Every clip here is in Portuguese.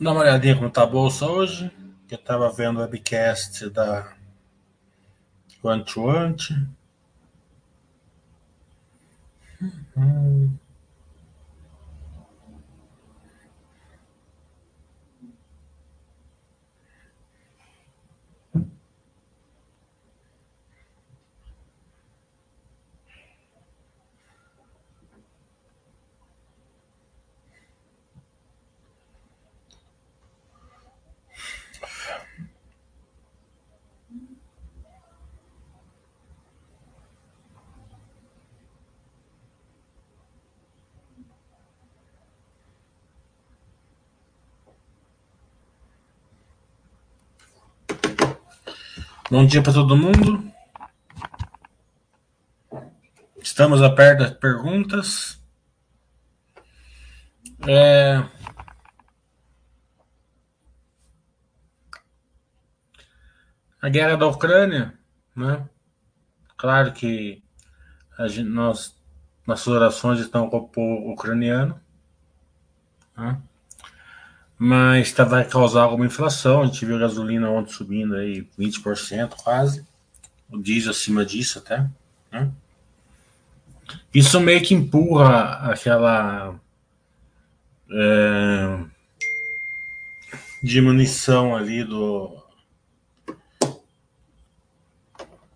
Dá uma olhadinha como tá a bolsa hoje. Que eu tava vendo o webcast da Quantuante. Hum. Bom dia para todo mundo. Estamos abertos às perguntas. É... A guerra da Ucrânia, né? Claro que a gente, nós, nossas orações estão com o povo ucraniano. Né? Mas tá, vai causar alguma inflação. A gente viu a gasolina ontem subindo aí 20% quase, o diesel acima disso até. Né? Isso meio que empurra aquela é, diminuição ali do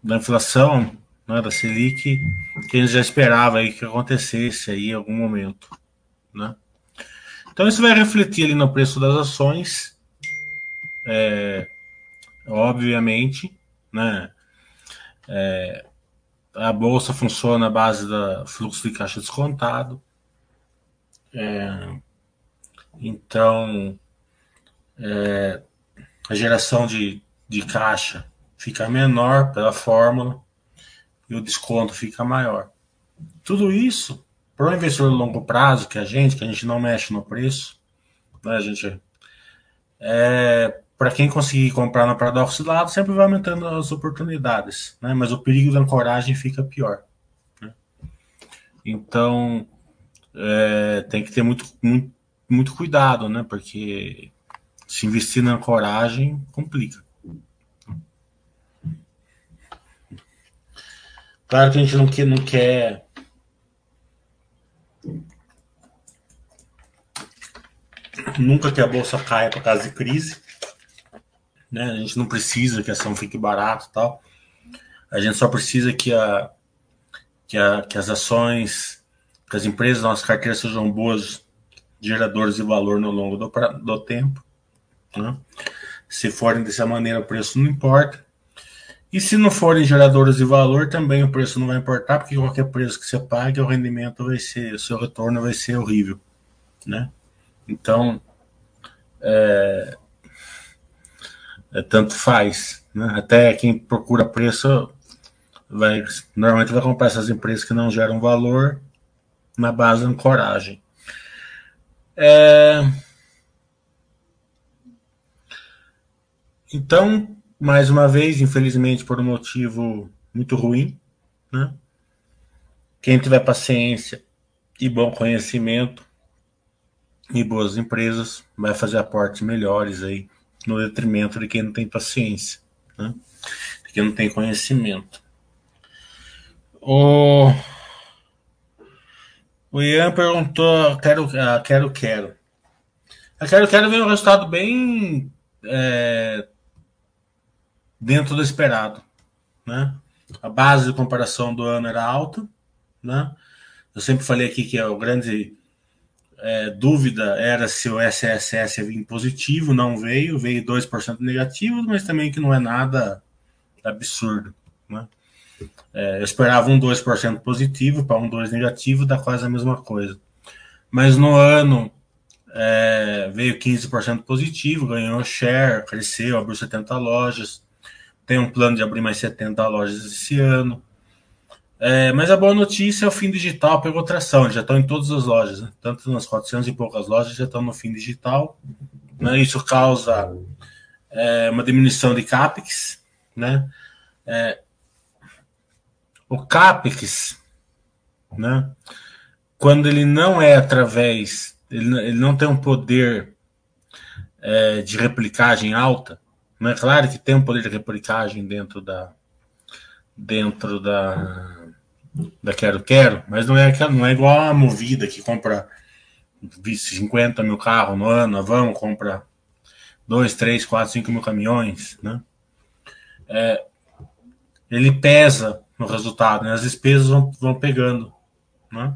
da inflação, né, da Selic, que a gente já esperava aí que acontecesse aí em algum momento, né? Então isso vai refletir ali no preço das ações, é, obviamente, né? É, a bolsa funciona à base do fluxo de caixa descontado. É, então, é, a geração de, de caixa fica menor pela fórmula e o desconto fica maior. Tudo isso para o investidor de longo prazo, que é a gente, que a gente não mexe no preço, né, a gente é, para quem conseguir comprar no paradoxo lado, sempre vai aumentando as oportunidades, né? Mas o perigo da ancoragem fica pior. Né? Então é, tem que ter muito, muito, muito cuidado, né? Porque se investir na ancoragem complica. Claro que a gente não quer, não quer nunca que a bolsa caia por causa de crise. Né? A gente não precisa que a ação fique barata e tal. A gente só precisa que, a, que, a, que as ações, que as empresas, nossas carteiras sejam boas geradores de valor no longo do, do tempo. Né? Se forem dessa maneira, o preço não importa. E se não forem geradores de valor, também o preço não vai importar, porque qualquer preço que você pague, o rendimento vai ser, o seu retorno vai ser horrível, né? Então, é, é tanto faz, né? Até quem procura preço vai normalmente vai comprar essas empresas que não geram valor na base da ancoragem. É, então, mais uma vez, infelizmente, por um motivo muito ruim, né? Quem tiver paciência e bom conhecimento e boas empresas vai fazer aportes melhores aí, no detrimento de quem não tem paciência, né? de quem não tem conhecimento. O, o Ian perguntou, quero, ah, quero, quero. A quero, quero um resultado bem é, dentro do esperado. Né? A base de comparação do ano era alta. Né? Eu sempre falei aqui que a grande é, dúvida era se o SSS ia vir positivo, não veio, veio 2% negativo, mas também que não é nada absurdo. Né? É, eu esperava um 2% positivo para um 2% negativo, dá quase a mesma coisa. Mas no ano é, veio 15% positivo, ganhou share, cresceu, abriu 70 lojas tem um plano de abrir mais 70 lojas esse ano. É, mas a boa notícia é o fim digital pegou tração, já estão em todas as lojas, né? tanto nas 400 e poucas lojas já estão no fim digital. Né? Isso causa é, uma diminuição de CAPEX. Né? É, o CAPEX, né? quando ele não é através, ele, ele não tem um poder é, de replicagem alta. Não é claro que tem um poder de replicagem dentro da dentro da da Quero Quero, mas não é, não é igual a Movida que compra 50 mil carros no ano, a Vamos compra 2, 3, 4, 5 mil caminhões, né? É, ele pesa no resultado, né? as despesas vão, vão pegando, né?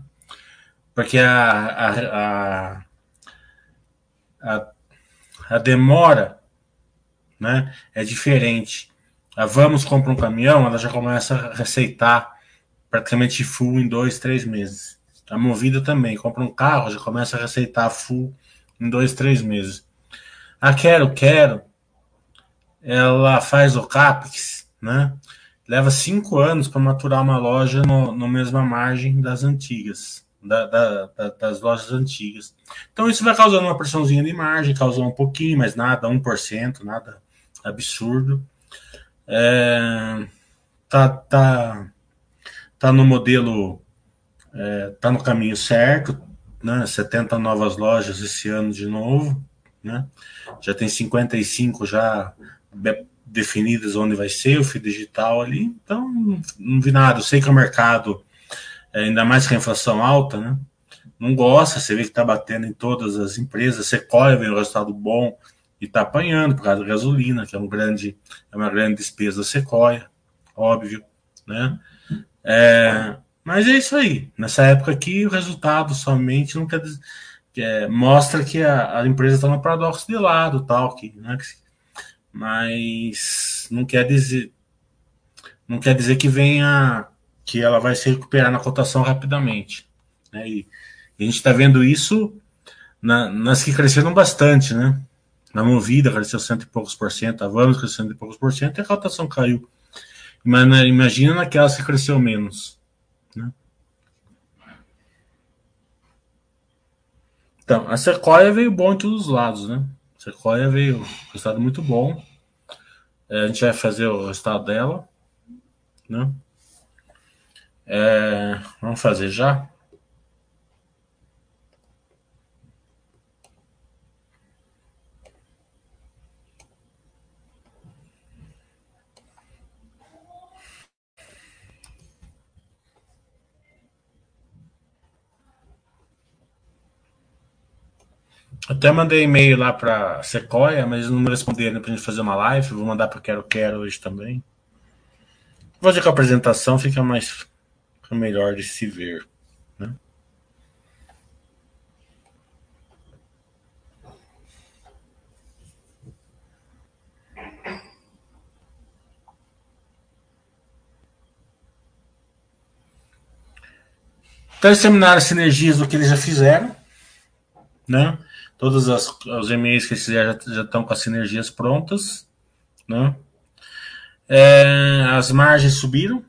Porque a, a, a, a, a demora né, é diferente. A Vamos compra um caminhão, ela já começa a receitar praticamente full em dois, três meses. A Movida também, compra um carro, já começa a receitar full em dois, três meses. A Quero Quero, ela faz o CAPEX, né? Leva cinco anos para maturar uma loja no, no mesma margem das antigas, da, da, da, das lojas antigas. Então isso vai causando uma pressãozinha de margem, causou um pouquinho, mas nada, 1%, nada absurdo. É, tá, tá, tá no modelo, é, tá no caminho certo, né? 70 novas lojas esse ano de novo, né? Já tem 55 já definidas onde vai ser o FII digital ali, então não vi nada. Eu sei que o mercado, é, ainda mais com a inflação alta, né? Não gosta, você vê que está batendo em todas as empresas. Sequoia vem um resultado bom e está apanhando por causa da gasolina, que é um grande, é uma grande despesa da Sequoia, óbvio, né? É, mas é isso aí. Nessa época aqui, o resultado somente não quer dizer, é, mostra que a, a empresa está no paradoxo de lado, tal, que, né, mas não quer dizer não quer dizer que venha que ela vai se recuperar na cotação rapidamente. Né? E, e a gente está vendo isso na, nas que cresceram bastante, né? Na Movida cresceu cento e poucos por cento, a Vamos cresceu cento e poucos por cento e a cotação caiu. Mas né, imagina naquelas que cresceu menos. Né? Então, a Sequoia veio bom em todos os lados, né? A Sequoia veio resultado muito bom. É, a gente vai fazer o resultado dela, né? É, vamos fazer já? Até mandei e-mail lá para Sequoia, mas não me responderam para gente fazer uma live. Vou mandar para Quero Quero hoje também. Vou fazer com a apresentação, fica mais fica melhor de se ver. Né? Então, eles terminaram as sinergias do que eles já fizeram, né? Todos as, os e-mails que eles já, já estão com as sinergias prontas. Né? É, as margens subiram,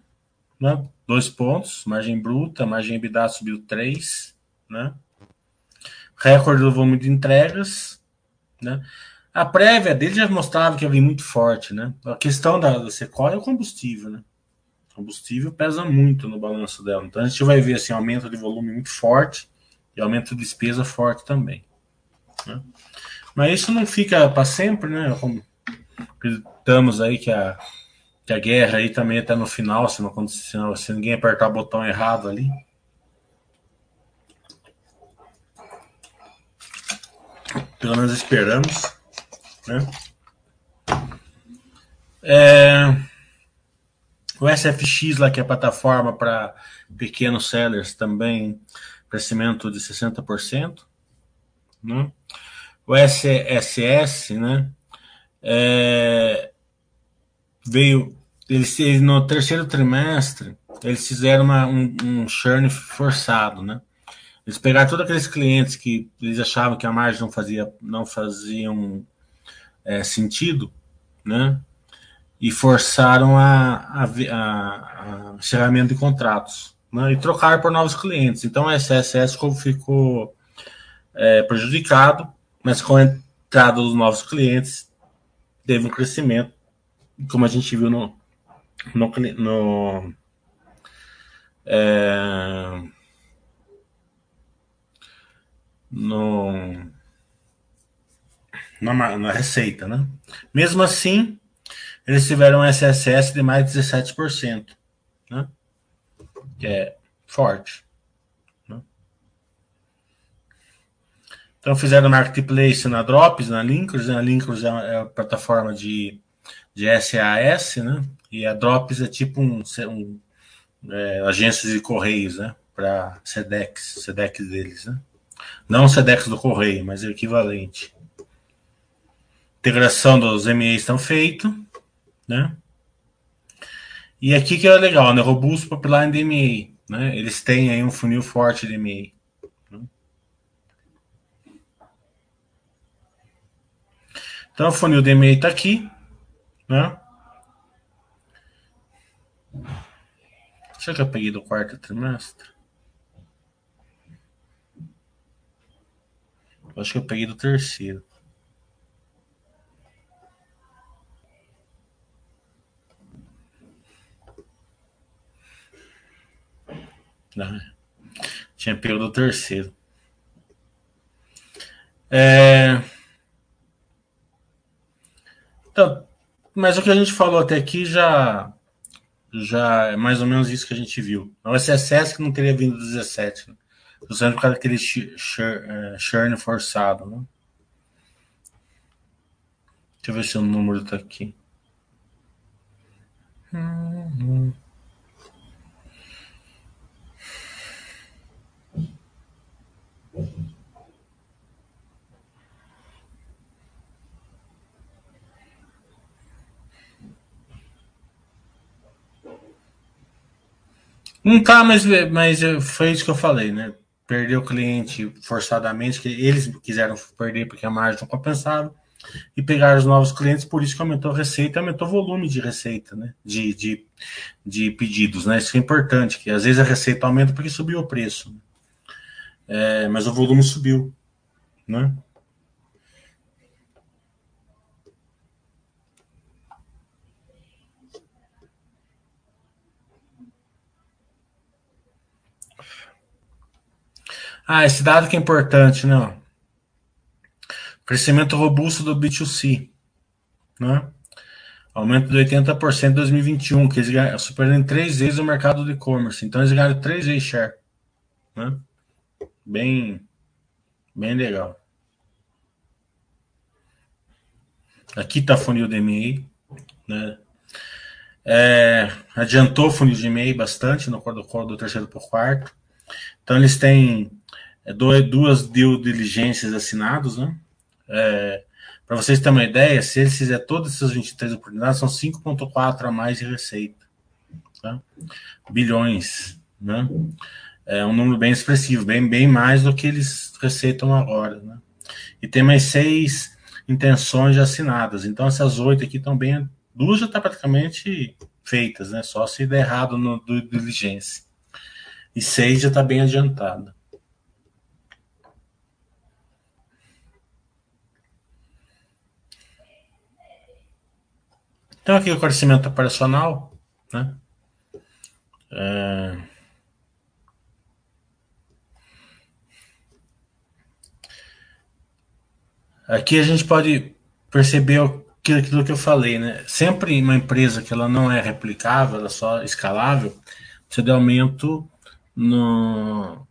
né? dois pontos, margem bruta, margem EBITDA subiu três, né? recorde do volume de entregas, né? A prévia dele já mostrava que ia vir muito forte, né? A questão da, da é o combustível, né? O combustível pesa muito no balanço dela. Então a gente vai ver assim, aumento de volume muito forte e aumento de despesa forte também. Né? Mas isso não fica para sempre, né? Como acreditamos aí que a, que a guerra aí também está no final, se, não, não, se ninguém apertar o botão errado ali. Pelo menos esperamos. Né? É, o SFX lá, que é a plataforma para pequenos sellers, também crescimento de 60%. Né? O SSS, né? É, veio eles, no terceiro trimestre eles fizeram uma, um, um churn forçado, né? Eles pegaram todos aqueles clientes que eles achavam que a margem não fazia não faziam é, sentido, né? E forçaram a, a, a, a encerramento de contratos, né? E trocaram por novos clientes. Então a SSS ficou é, prejudicado mas com a entrada dos novos clientes, teve um crescimento, como a gente viu no. no, no é, no, na, na receita, né? Mesmo assim, eles tiveram um SSS de mais de 17%, né? Que é forte. Então fizeram marketplace na Drops, na Linkers, né? a Linkers é, é a plataforma de, de SAS, né? E a Drops é tipo um, um é, agência de correios, né? Para SEDEX, SEDEX deles, né? Não SEDEX do correio, mas é o equivalente. Integração dos MEs estão feito, né? E aqui que é legal, né? Robusto pipeline de MEI, né? Eles têm aí um funil forte de MEI. Então o funil de MEI está aqui, né? Será que eu peguei do quarto trimestre? Acho que eu peguei do terceiro. Não, tinha pego do terceiro. É... Então, mas o que a gente falou até aqui já já é mais ou menos isso que a gente viu. O SSS que não teria vindo do 17, né? justamente por causa daquele é, churn forçado. Né? Deixa eu ver se o número está aqui. Não tá, mas, mas foi isso que eu falei, né? Perdeu o cliente forçadamente, que eles quiseram perder porque a margem não compensava, e pegaram os novos clientes, por isso que aumentou a receita, aumentou o volume de receita, né? De, de, de pedidos, né? Isso é importante, que às vezes a receita aumenta porque subiu o preço. É, mas o volume subiu, né? Ah, esse dado que é importante, né? Crescimento robusto do B2C, né? Aumento de 80% em 2021, que eles ganham, superando três vezes o mercado de e-commerce. Então eles ganharam três vezes share, né? Bem, bem legal. Aqui está funil de e-mail, né? É, adiantou o funil de e-mail bastante no do, do terceiro para o quarto. Então eles têm duas due diligências assinados, né? É, Para vocês terem uma ideia, se eles fizerem todas essas 23 oportunidades, são 5,4 a mais de receita. Tá? Bilhões, né? É um número bem expressivo, bem, bem mais do que eles receitam agora, né? E tem mais seis intenções assinadas. Então essas oito aqui estão bem, duas já estão tá praticamente feitas, né? Só se der errado no do diligência. E seis já está bem adiantada. Então, aqui o crescimento operacional, né? É... Aqui a gente pode perceber aquilo que eu falei, né? Sempre uma empresa que ela não é replicável, ela é só escalável, você dá aumento no,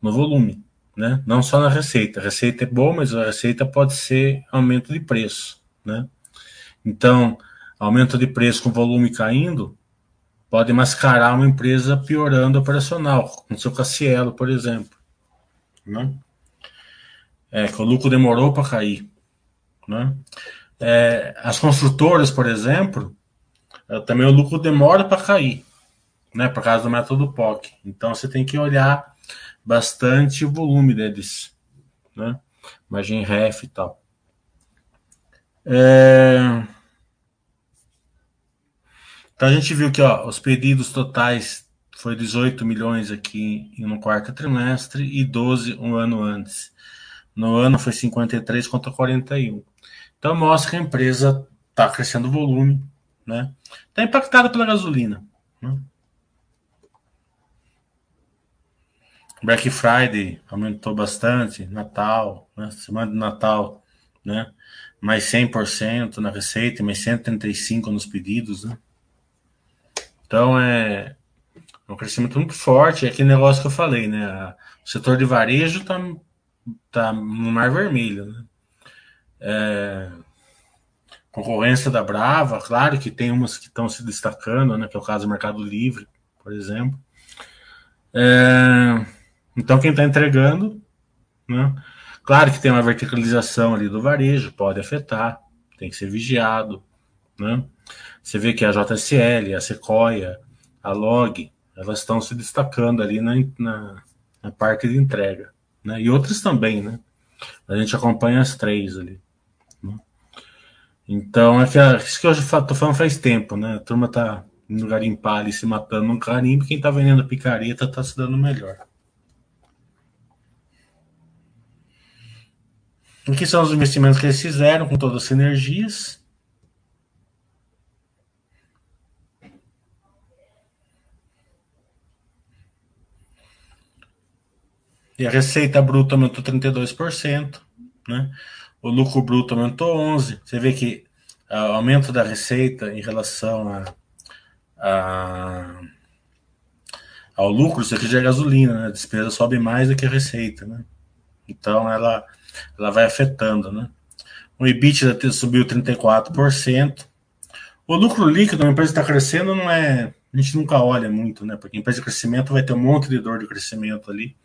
no volume, né? Não só na receita. A receita é boa, mas a receita pode ser aumento de preço, né? Então, aumento de preço com volume caindo, pode mascarar uma empresa piorando operacional, como seu Cassielo, por exemplo. Né? É, que o lucro demorou para cair. Né? É, as construtoras, por exemplo, é, também o lucro demora para cair, né, por causa do método POC. Então você tem que olhar bastante o volume deles, né? Margem ref e tal. É... Então a gente viu que ó, os pedidos totais foi 18 milhões aqui no quarto trimestre e 12 um ano antes. No ano foi 53 contra 41. Então mostra que a empresa está crescendo o volume, né? Está impactada pela gasolina. Né? Black Friday aumentou bastante, Natal, né? semana de Natal né? Mais 100% na receita, mais 135 nos pedidos, né? Então é um crescimento muito forte, é aquele negócio que eu falei, né? O setor de varejo está tá no mar vermelho, né? É, concorrência da Brava, claro que tem umas que estão se destacando, né? Que é o caso do Mercado Livre, por exemplo. É, então quem está entregando, né? Claro que tem uma verticalização ali do varejo, pode afetar, tem que ser vigiado, né? Você vê que a JSL, a Sequoia, a Log, elas estão se destacando ali na, na, na parte de entrega, né? E outras também, né? A gente acompanha as três ali. Né? Então, é que, isso que eu estou falando faz tempo, né? A turma tá no garimpar ali se matando num carimbo, quem tá vendendo picareta tá se dando melhor. O que são os investimentos que eles fizeram com todas as sinergias? E a receita bruta aumentou 32%, né? O lucro bruto aumentou 11%. Você vê que o aumento da receita em relação a, a ao lucro, isso aqui já é gasolina, né? A despesa sobe mais do que a receita, né? Então ela, ela vai afetando, né? O EBITDA subiu 34%. O lucro líquido, a empresa está crescendo, não é. A gente nunca olha muito, né? Porque empresa de crescimento vai ter um monte de dor de crescimento ali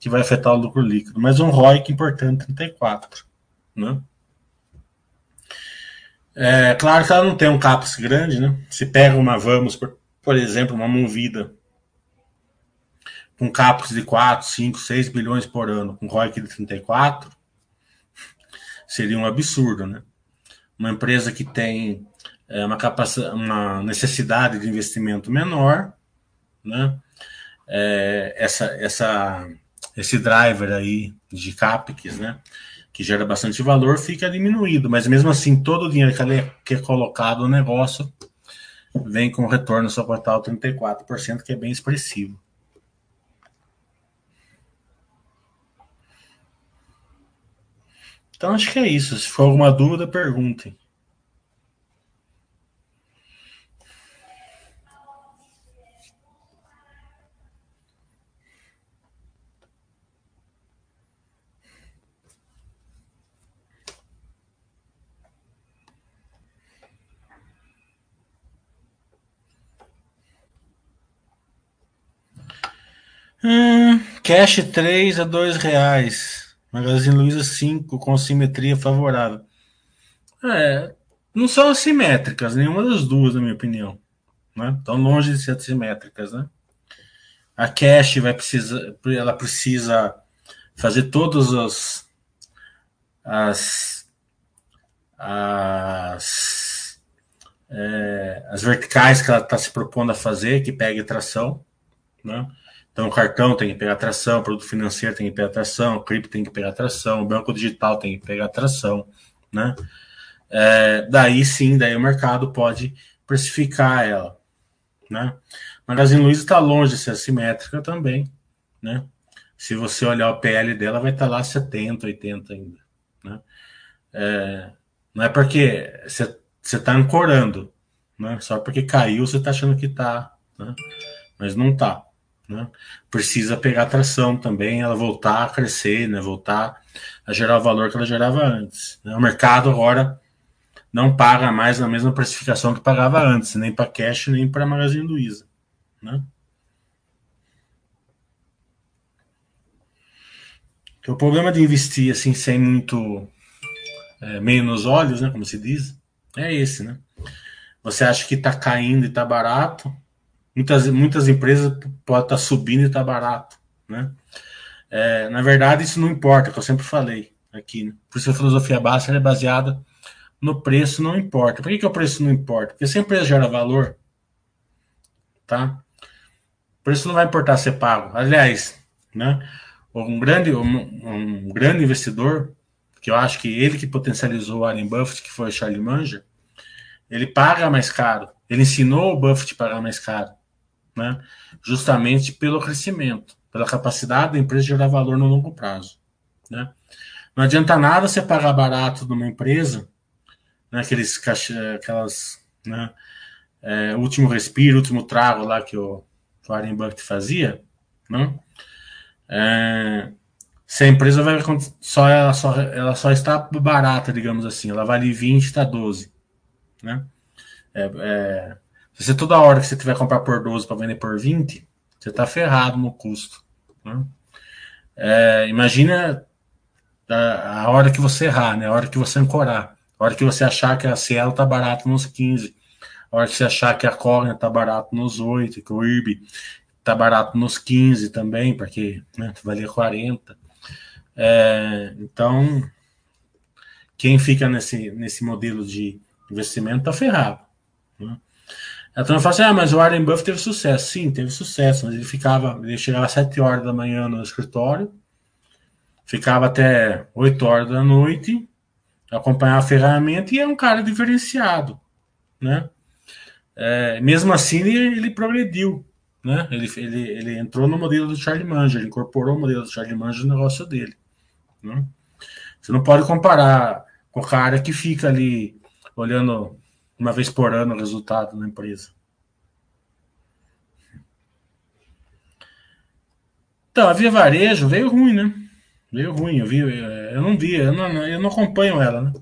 que vai afetar o lucro líquido, mas um ROIC importante, 34. Né? É claro que ela não tem um CAPEX grande, né? Se pega uma Vamos, por, por exemplo, uma Movida, com CAPEX de 4, 5, 6 bilhões por ano, com ROIC de 34, seria um absurdo, né? Uma empresa que tem é, uma, capacidade, uma necessidade de investimento menor, né? É, essa, essa esse driver aí de CAPEX, né? Que gera bastante valor, fica diminuído. Mas mesmo assim, todo o dinheiro que é colocado no negócio vem com retorno só quartal 34%, que é bem expressivo. Então acho que é isso. Se for alguma dúvida, perguntem. Hum, cash 3 a 2 reais. Magazine Luiza 5 com simetria favorável. É, não são assimétricas, nenhuma das duas, na minha opinião. Né? Estão longe de ser assimétricas, né? A cash vai precisar, ela precisa fazer todas as as as, é, as verticais que ela está se propondo a fazer, que pegue tração, né? Então, o cartão tem que pegar tração, produto financeiro tem que pegar tração, cripto tem que pegar tração, banco digital tem que pegar tração, né? É, daí sim, daí o mercado pode precificar ela, né? Magazine Luiza está longe de ser assimétrica também, né? Se você olhar o PL dela, vai estar tá lá 70, 80 ainda, né? É, não é porque você está ancorando, né? Só porque caiu você está achando que está, né? Mas não está. Né? Precisa pegar tração também, ela voltar a crescer, né? voltar a gerar o valor que ela gerava antes. Né? O mercado agora não paga mais na mesma precificação que pagava antes, nem para cash, nem para Magazine Luiza. Né? o problema de investir assim sem muito é, meio nos olhos, né, como se diz, é esse, né? Você acha que está caindo e está barato, Muitas, muitas empresas podem estar subindo e estar tá barato, né? É, na verdade, isso não importa, que eu sempre falei aqui. Né? Por isso a filosofia básica é baseada no preço, não importa. Por que, que o preço não importa? Porque se a empresa gera valor, tá? O preço não vai importar ser pago. Aliás, né? Um grande, um, um grande investidor, que eu acho que ele que potencializou o Warren Buffett, que foi o Charlie Munger, ele paga mais caro. Ele ensinou o Buffett a pagar mais caro né? justamente pelo crescimento, pela capacidade da empresa de gerar valor no longo prazo. Né? Não adianta nada você pagar barato numa empresa, né, aqueles aquelas, né, é, último respiro, último trago lá que o Warren Buffett fazia, né? É, se a empresa vai só ela, só ela só está barata, digamos assim, ela vale 20, está 12, né? É, é, se você toda hora que você tiver comprar por 12 para vender por 20, você está ferrado no custo. Né? É, imagina a, a, hora que você errar, né? A hora que você ancorar, a hora que você achar que a Cielo está barata nos 15, a hora que você achar que a Cogna está barato nos 8, que o IRB está barato nos 15 também, porque né, valia 40. É, então, quem fica nesse, nesse modelo de investimento está ferrado. Né? Então eu falo assim, ah, mas o Warren Buffett teve sucesso. Sim, teve sucesso, mas ele ficava, ele chegava às 7 horas da manhã no escritório, ficava até 8 horas da noite, acompanhava a ferramenta e é um cara diferenciado, né? É, mesmo assim, ele, ele, progrediu. Né? Ele, ele, ele entrou no modelo do Charlie Munger, ele incorporou o modelo do Charlie Munger no negócio dele. Né? Você não pode comparar com o cara que fica ali olhando uma vez por ano o resultado da empresa. Então, a Via Varejo veio ruim, né? Veio ruim, eu vi, eu não vi, eu não, eu não acompanho ela, né?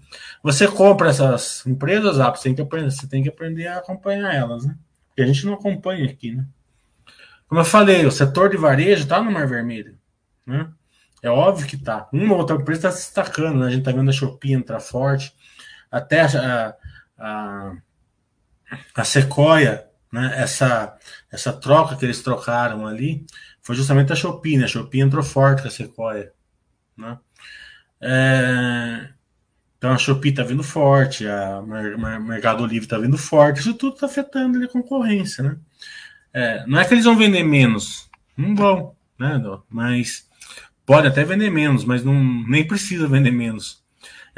Você compra essas empresas, ah, você tem que aprender, você tem que aprender a acompanhar elas, né? Porque a gente não acompanha aqui, né? Como eu falei, o setor de varejo está no Mar Vermelho, né? É óbvio que tá. Uma ou outra empresa está se destacando, né? A gente tá vendo a Shopee entrar forte, até a, a, a Sequoia, né? Essa, essa troca que eles trocaram ali foi justamente a Shopee, né? A Shopee entrou forte com a Sequoia, né? É, então a Shopee está vindo forte, a Mercado Livre está vindo forte, isso tudo está afetando a concorrência, né? É, não é que eles vão vender menos, não vão, né? Mas pode até vender menos, mas não, nem precisa vender menos.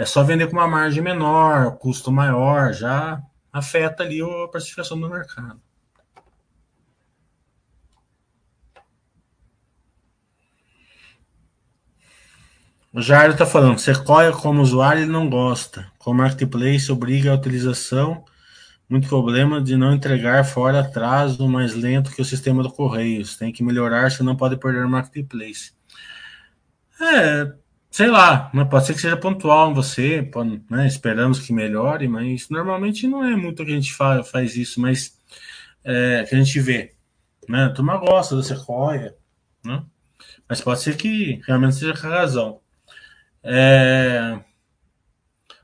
É só vender com uma margem menor, custo maior, já afeta ali a precificação do mercado. O Jairo está falando, Sequoia como usuário ele não gosta. Com Marketplace obriga a utilização, muito problema de não entregar fora atraso mais lento que o sistema do Correios. Tem que melhorar, senão pode perder o Marketplace. É, sei lá, né, pode ser que seja pontual em você, pode, né, esperamos que melhore, mas normalmente não é muito que a gente faz, faz isso, mas é, que a gente vê. Né? A turma gosta da Sequoia, né? mas pode ser que realmente seja a razão. É,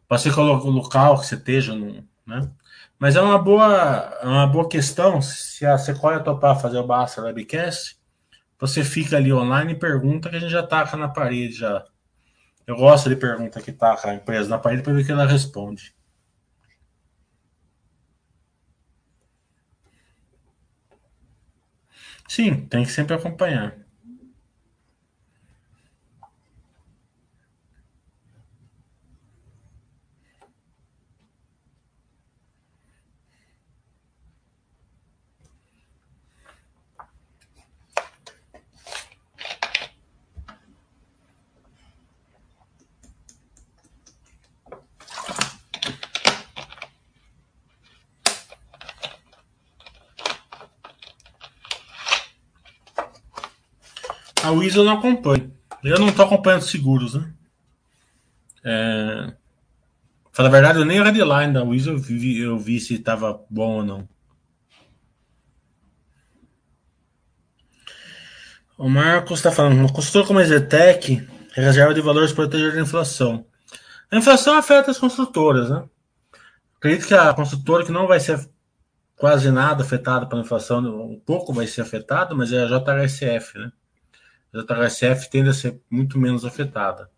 pode ser que o local que você esteja, no, né? Mas é uma boa, é uma boa questão. Se a Sequoia topar fazer o Basta Webcast, você fica ali online e pergunta que a gente já taca na parede já. Eu gosto de pergunta que taca a empresa na parede para ver o que ela responde. Sim, tem que sempre acompanhar. Wiz eu não acompanho. Eu não tô acompanhando seguros, né? É... Fala a verdade, eu nem a headline da Wiz eu vi, eu vi se tava bom ou não. O Marcos está falando, o consultor como a Zetec, reserva de valores proteger da inflação. A inflação afeta as construtoras, né? Acredito que a construtora que não vai ser quase nada afetada pela inflação, um pouco vai ser afetada, mas é a JHSF, né? A JHSF tende a ser muito menos afetada.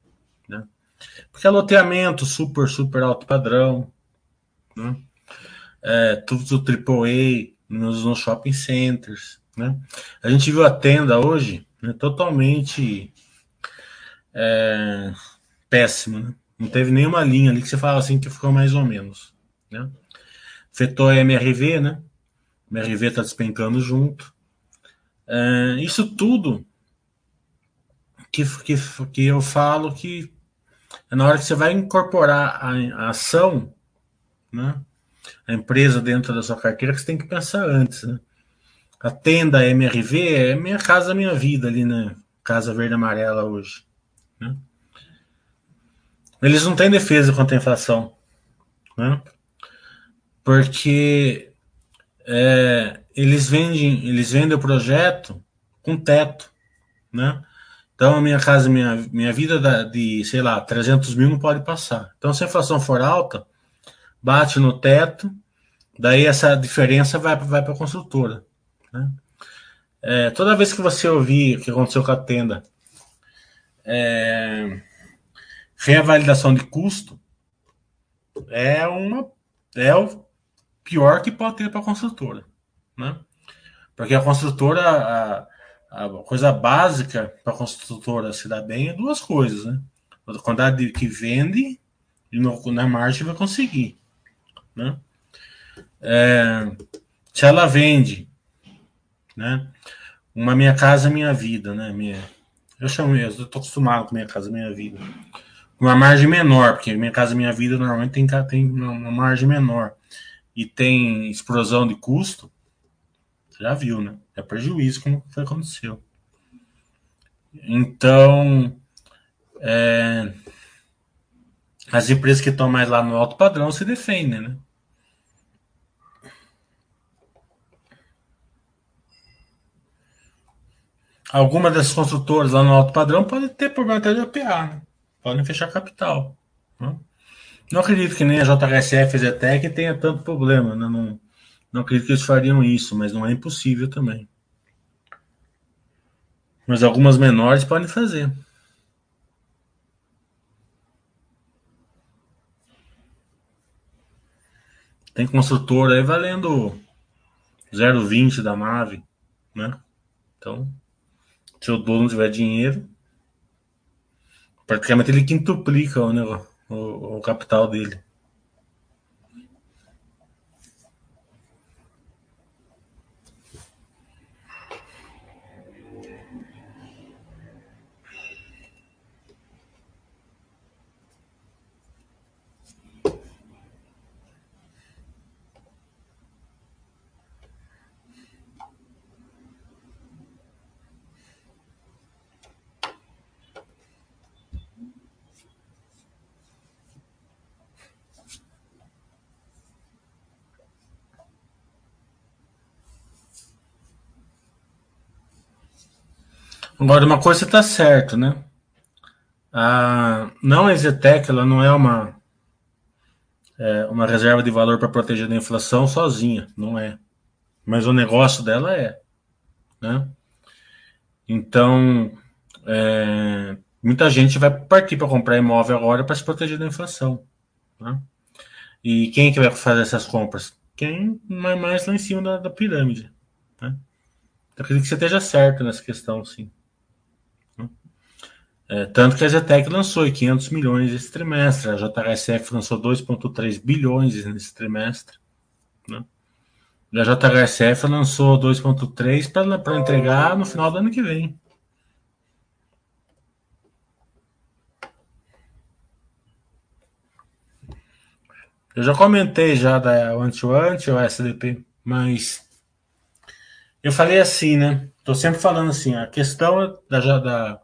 Né? Porque é loteamento super, super alto padrão, né? é, tudo AAA nos, nos shopping centers. Né? A gente viu a tenda hoje né, totalmente é, péssima. Né? Não teve nenhuma linha ali que você fala assim que ficou mais ou menos. Né? Afetou a MRV, né? MRV está despencando junto. É, isso tudo que, que, que eu falo que na hora que você vai incorporar a, a ação, né? A empresa dentro da sua carteira que você tem que pensar antes, né? A tenda MRV é minha casa, minha vida ali, né? Casa Verde Amarela hoje. Né? Eles não têm defesa contra a inflação. Né? Porque é, eles vendem eles vendem o projeto com teto. Né? Então, a minha casa, minha, minha vida de, sei lá, 300 mil não pode passar. Então, se a inflação for alta, bate no teto, daí essa diferença vai, vai para a construtora. Né? É, toda vez que você ouvir o que aconteceu com a tenda, é, reavaliação de custo, é uma é o pior que pode ter para a construtora, né? Porque a construtora, a, a coisa básica para a construtora se dar bem é duas coisas, né? A quantidade que vende e na margem vai conseguir, né? É, se ela vende né? Uma minha casa, minha vida, né? Minha, eu chamo mesmo, eu tô acostumado com minha casa, minha vida. Uma margem menor, porque minha casa, minha vida normalmente tem, tem uma margem menor e tem explosão de custo, já viu, né? É prejuízo como foi aconteceu. Então, é, as empresas que estão mais lá no alto padrão se defendem, né? Algumas dessas construtoras lá no alto padrão podem ter problema até de APA, né? podem fechar capital. Né? Não acredito que nem a JHSF e a Zetec tenha tanto problema. Né? Não, não acredito que eles fariam isso, mas não é impossível também. Mas algumas menores podem fazer. Tem construtor aí valendo 0,20 da nave, né? Então, se o dono tiver dinheiro, praticamente ele quintuplica o, negócio, o, o capital dele. Agora, uma coisa está certo, né? A, não Exetec, ela não é uma, é, uma reserva de valor para proteger da inflação sozinha, não é. Mas o negócio dela é, né? Então, é, muita gente vai partir para comprar imóvel agora para se proteger da inflação, né? E quem que vai fazer essas compras? Quem mais lá em cima da, da pirâmide, né? Eu acredito que você esteja certo nessa questão, sim. É, tanto que a Zetec lançou 500 milhões esse trimestre, a JHSF lançou 2,3 bilhões nesse trimestre. Né? E a JHSF lançou 2,3 para entregar no final do ano que vem. Eu já comentei já da Anti-Anti ou SDP, mas eu falei assim, né? Tô sempre falando assim, a questão da, da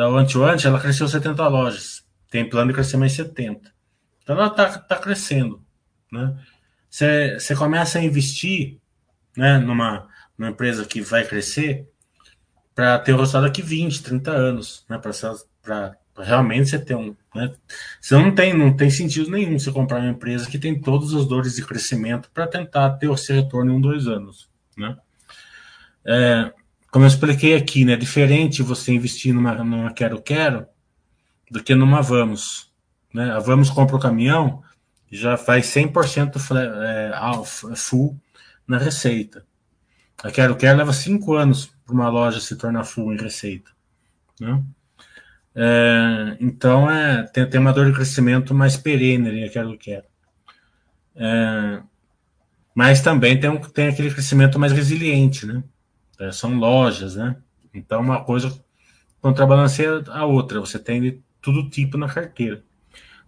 da Anti-Anti, ela cresceu 70 lojas. Tem plano de crescer mais 70. Então ela está tá crescendo. Né? Você começa a investir né, numa, numa empresa que vai crescer para ter o resultado daqui 20, 30 anos. Né, para realmente você ter um. Né? Você não tem, não tem sentido nenhum você comprar uma empresa que tem todas as dores de crescimento para tentar ter esse retorno em um, dois anos. Né? É, como eu expliquei aqui, né? É diferente você investir numa, numa Quero Quero do que numa Vamos. Né? A Vamos compra o caminhão já faz 100% é, full na receita. A Quero Quero leva cinco anos para uma loja se tornar full em receita. Né? É, então é, tem, tem uma dor de crescimento mais perene a Quero Quero. É, mas também tem, um, tem aquele crescimento mais resiliente, né? É, são lojas, né? Então, uma coisa contrabalanceia a outra. Você tem tudo tipo na carteira.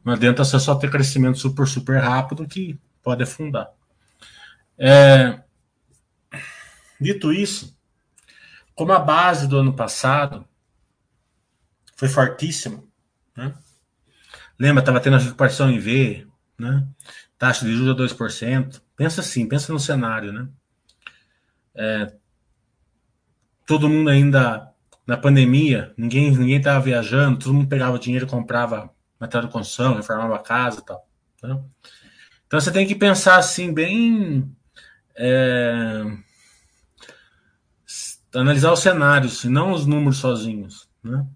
Não adianta você só ter crescimento super, super rápido que pode afundar. É... Dito isso, como a base do ano passado foi fortíssima, né? lembra, estava tendo a recuperação em V, né? taxa de juros a 2%. Pensa assim, pensa no cenário. Né? É... Todo mundo ainda na pandemia, ninguém ninguém estava viajando, todo mundo pegava dinheiro, comprava material de construção, reformava a casa e tal. Então você tem que pensar assim, bem. É, analisar os cenários, e não os números sozinhos. Né?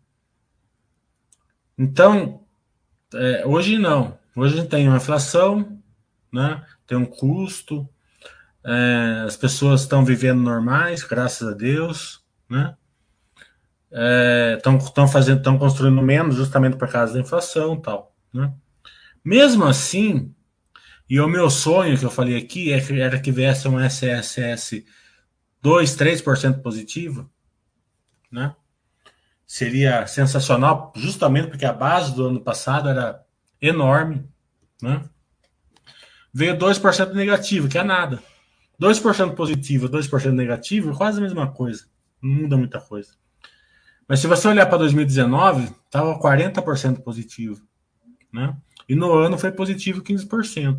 Então, é, hoje não. Hoje tem uma inflação, né? tem um custo, é, as pessoas estão vivendo normais, graças a Deus. Né? estão é, fazendo, estão construindo menos justamente por causa da inflação tal, né? Mesmo assim, e o meu sonho que eu falei aqui é que, era que viesse um SSS 2, 3% positivo, né? Seria sensacional, justamente porque a base do ano passado era enorme, né? Veio 2% negativo, que é nada. 2% positivo, 2% negativo, quase a mesma coisa. Não muda muita coisa. Mas se você olhar para 2019, estava 40% positivo. Né? E no ano foi positivo 15%.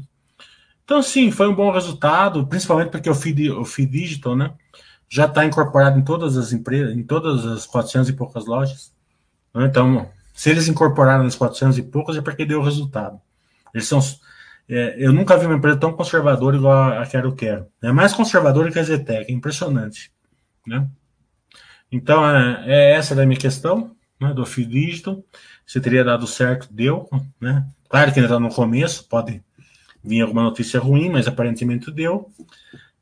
Então, sim, foi um bom resultado, principalmente porque o Feed, o Feed Digital né, já está incorporado em todas as empresas, em todas as 400 e poucas lojas. Né? Então, se eles incorporaram nas 400 e poucas, é porque deu resultado. Eles são. É, eu nunca vi uma empresa tão conservadora igual a Quero Quero. É mais conservadora que a Zetec, é impressionante. Né? Então, é, é essa da minha questão, né, do fio dígito. Se teria dado certo, deu. Né? Claro que ainda está no começo, pode vir alguma notícia ruim, mas aparentemente deu.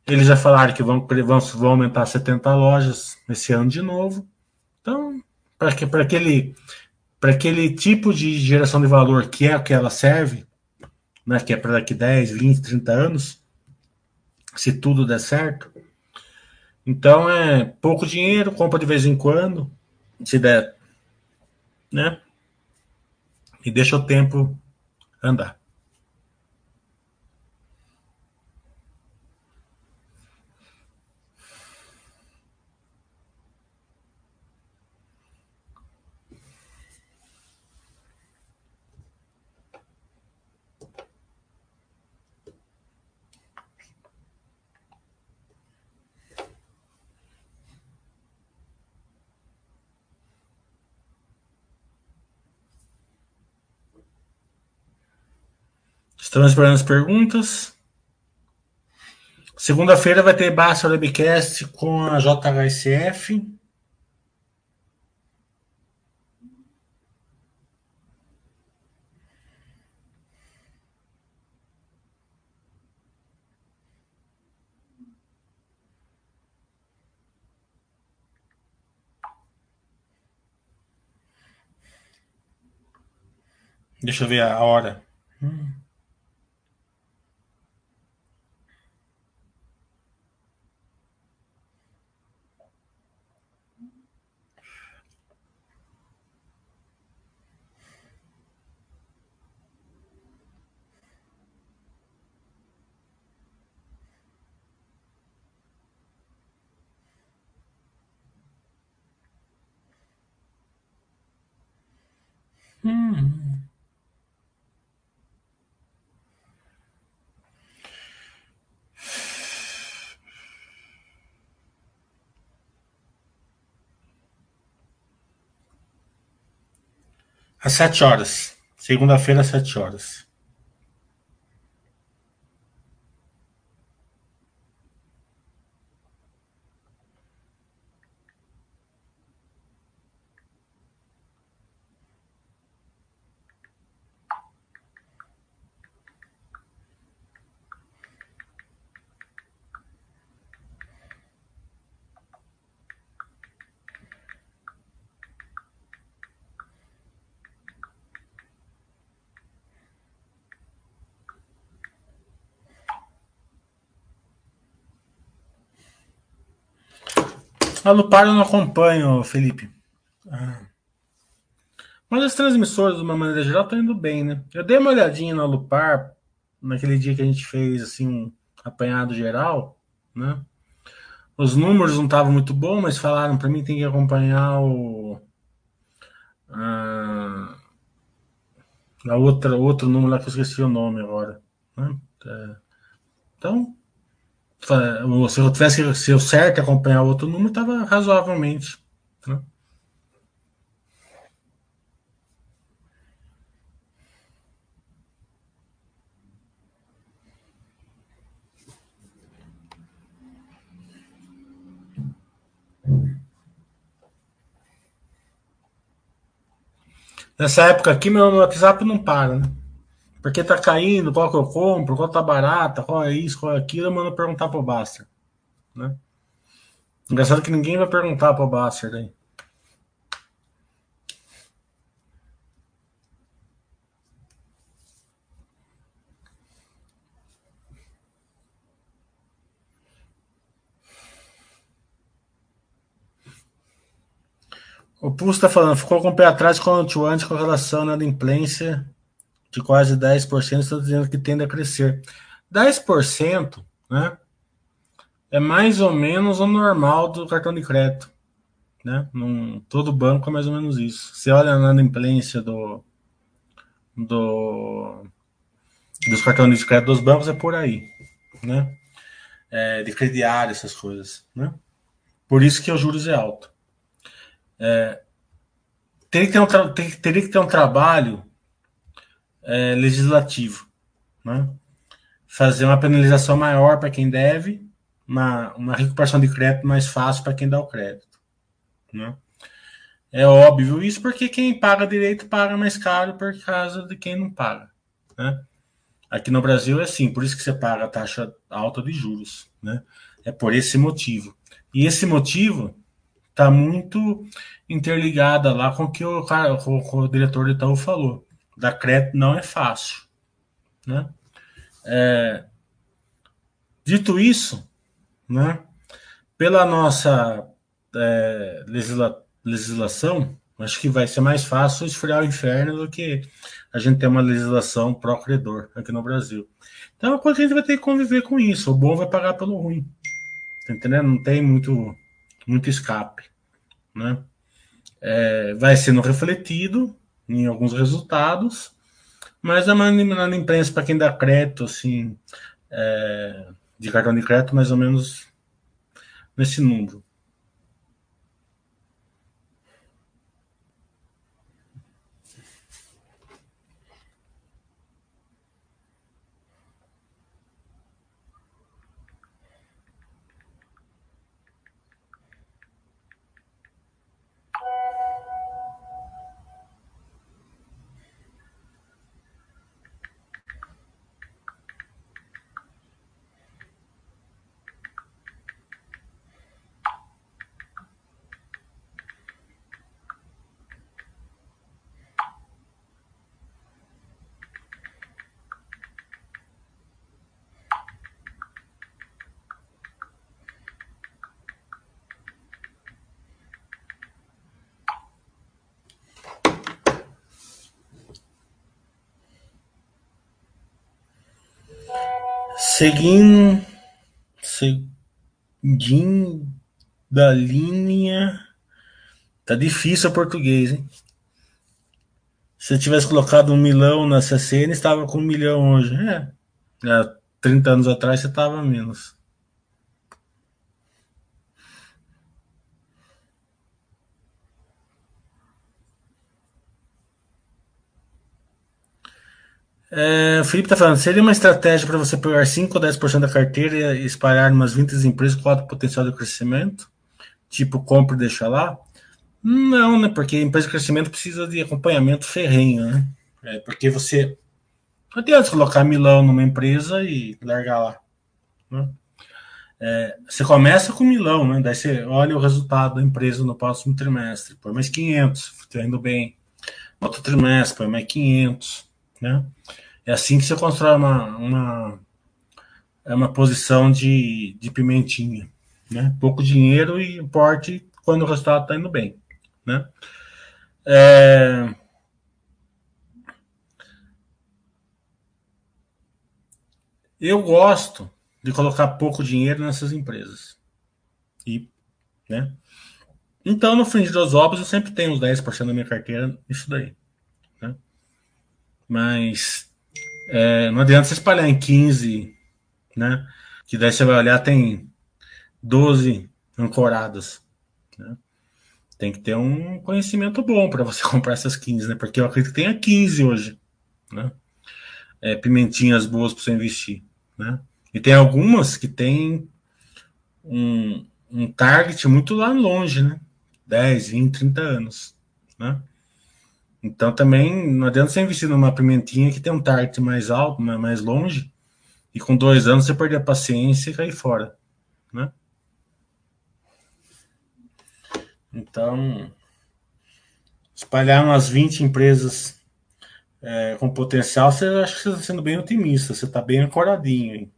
Eles já falaram que vão, vão, vão aumentar 70 lojas esse ano de novo. Então, para aquele, aquele tipo de geração de valor que é o que ela serve, né, que é para daqui 10, 20, 30 anos, se tudo der certo, então é pouco dinheiro, compra de vez em quando, se der, né? E deixa o tempo andar. Esperando as perguntas. Segunda-feira vai ter Basta Webcast com a JHSF. Deixa eu ver a hora. Hum. Às sete horas. Segunda-feira, às sete horas. A Lupar eu não acompanho, Felipe. Ah. Mas as transmissoras, de uma maneira geral, estão indo bem, né? Eu dei uma olhadinha na Lupar, naquele dia que a gente fez, assim, um apanhado geral, né? Os números não estavam muito bons, mas falaram para mim tem que acompanhar o... A, a outra, outro número lá que eu esqueci o nome agora. Né? É, então, se eu tivesse que ser certo acompanhar outro número, estava razoavelmente. Né? Nessa época aqui, meu WhatsApp não para, né? Porque tá caindo, qual que eu compro, qual tá barata, qual é isso, qual é aquilo, eu mando perguntar pro Baster. Né? Engraçado que ninguém vai perguntar pro Baster daí. O Pulso está falando, ficou com o pé atrás com o antes com relação à inadimplência de quase 10%, está dizendo que tende a crescer. 10%, né? É mais ou menos o normal do cartão de crédito. Né? Num, todo banco é mais ou menos isso. Você olha na inadimplência do, do, dos cartões de crédito dos bancos, é por aí. Né? É, de crediário, essas coisas. Né? Por isso que o juros é alto. É, teria, que ter um teria que ter um trabalho é, legislativo, né? fazer uma penalização maior para quem deve, uma, uma recuperação de crédito mais fácil para quem dá o crédito. Né? É óbvio isso porque quem paga direito paga mais caro por causa de quem não paga. Né? Aqui no Brasil é assim, por isso que você paga a taxa alta de juros. Né? É por esse motivo. E esse motivo está muito interligada lá com o que o, com o diretor do Itaú falou. Da crédito não é fácil. Né? É, dito isso, né, pela nossa é, legisla, legislação, acho que vai ser mais fácil esfriar o inferno do que a gente ter uma legislação pró-credor aqui no Brasil. Então, é a coisa a gente vai ter que conviver com isso. O bom vai pagar pelo ruim. Tá entendendo? Não tem muito muito escape, né? É, vai sendo refletido em alguns resultados, mas na, na imprensa, para quem dá crédito, assim, é, de cartão de crédito, mais ou menos nesse número. Seguindo, da linha. Tá difícil o português, hein? Se eu tivesse colocado um milhão na CCN, estava com um milhão hoje. É. Há 30 anos atrás você estava menos. É, o Felipe está falando, seria uma estratégia para você pegar 5 ou 10% da carteira e espalhar umas 20 empresas com alto potencial de crescimento? Tipo, compra e deixa lá? Não, né? Porque empresa de crescimento precisa de acompanhamento ferrenho, né? É, porque você. Não adianta colocar milão numa empresa e largar lá. Né? É, você começa com milão, né? Daí você olha o resultado da empresa no próximo trimestre. Põe mais 500, está indo bem. No outro trimestre, põe mais 500, né? É assim que você constrói uma, uma, é uma posição de, de pimentinha. Né? Pouco dinheiro e porte quando o resultado está indo bem. Né? É... Eu gosto de colocar pouco dinheiro nessas empresas. E, né? Então, no fim de duas obras, eu sempre tenho uns 10% da minha carteira isso daí. Né? Mas é, não adianta você espalhar em 15, né? Que daí você vai olhar, tem 12 ancoradas. Né? Tem que ter um conhecimento bom para você comprar essas 15, né? Porque eu acredito que tenha 15 hoje, né? É, pimentinhas boas para você investir, né? E tem algumas que tem um, um target muito lá longe, né? 10, 20, 30 anos, né? Então também não adianta você investir numa pimentinha que tem um target mais alto, mais longe, e com dois anos você perder a paciência e cair fora, né? Então, espalhar umas 20 empresas é, com potencial, você acha que você está sendo bem otimista, você está bem ancoradinho. Hein?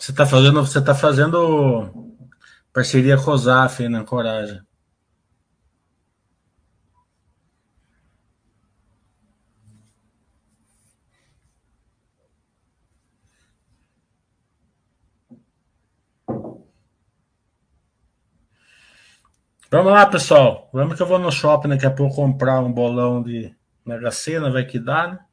Você está fazendo, você tá fazendo parceria com o Zaf na Coragem. Vamos lá, pessoal. Vamos que eu vou no shopping daqui a pouco comprar um bolão de Mega Sena, vai que dá, né?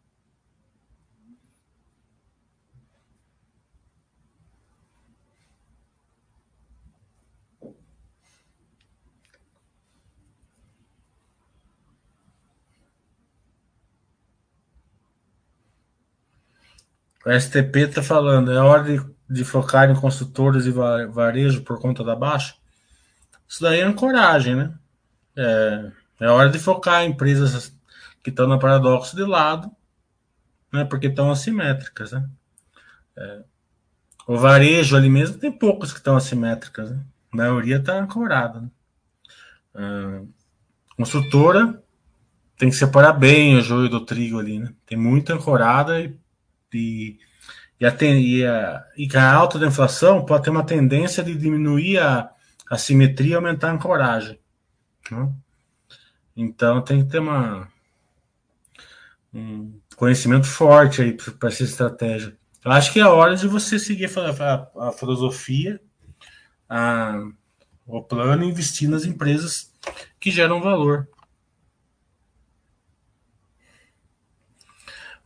O STP está falando, é hora de, de, focar em construtores e varejo por conta da baixa? Isso daí é ancoragem, né? É, é hora de focar em empresas que estão no paradoxo de lado, né? Porque estão assimétricas, né? É, o varejo ali mesmo tem poucos que estão assimétricas, né? A maioria está ancorada. Né? É, construtora tem que separar bem o joio do trigo ali, né? Tem muita ancorada e e, e, a, e, a, e a alta da inflação pode ter uma tendência de diminuir a, a simetria e aumentar a ancoragem. Né? Então tem que ter uma, um conhecimento forte aí para essa estratégia. Eu acho que é hora de você seguir a, a, a filosofia, a, o plano e investir nas empresas que geram valor.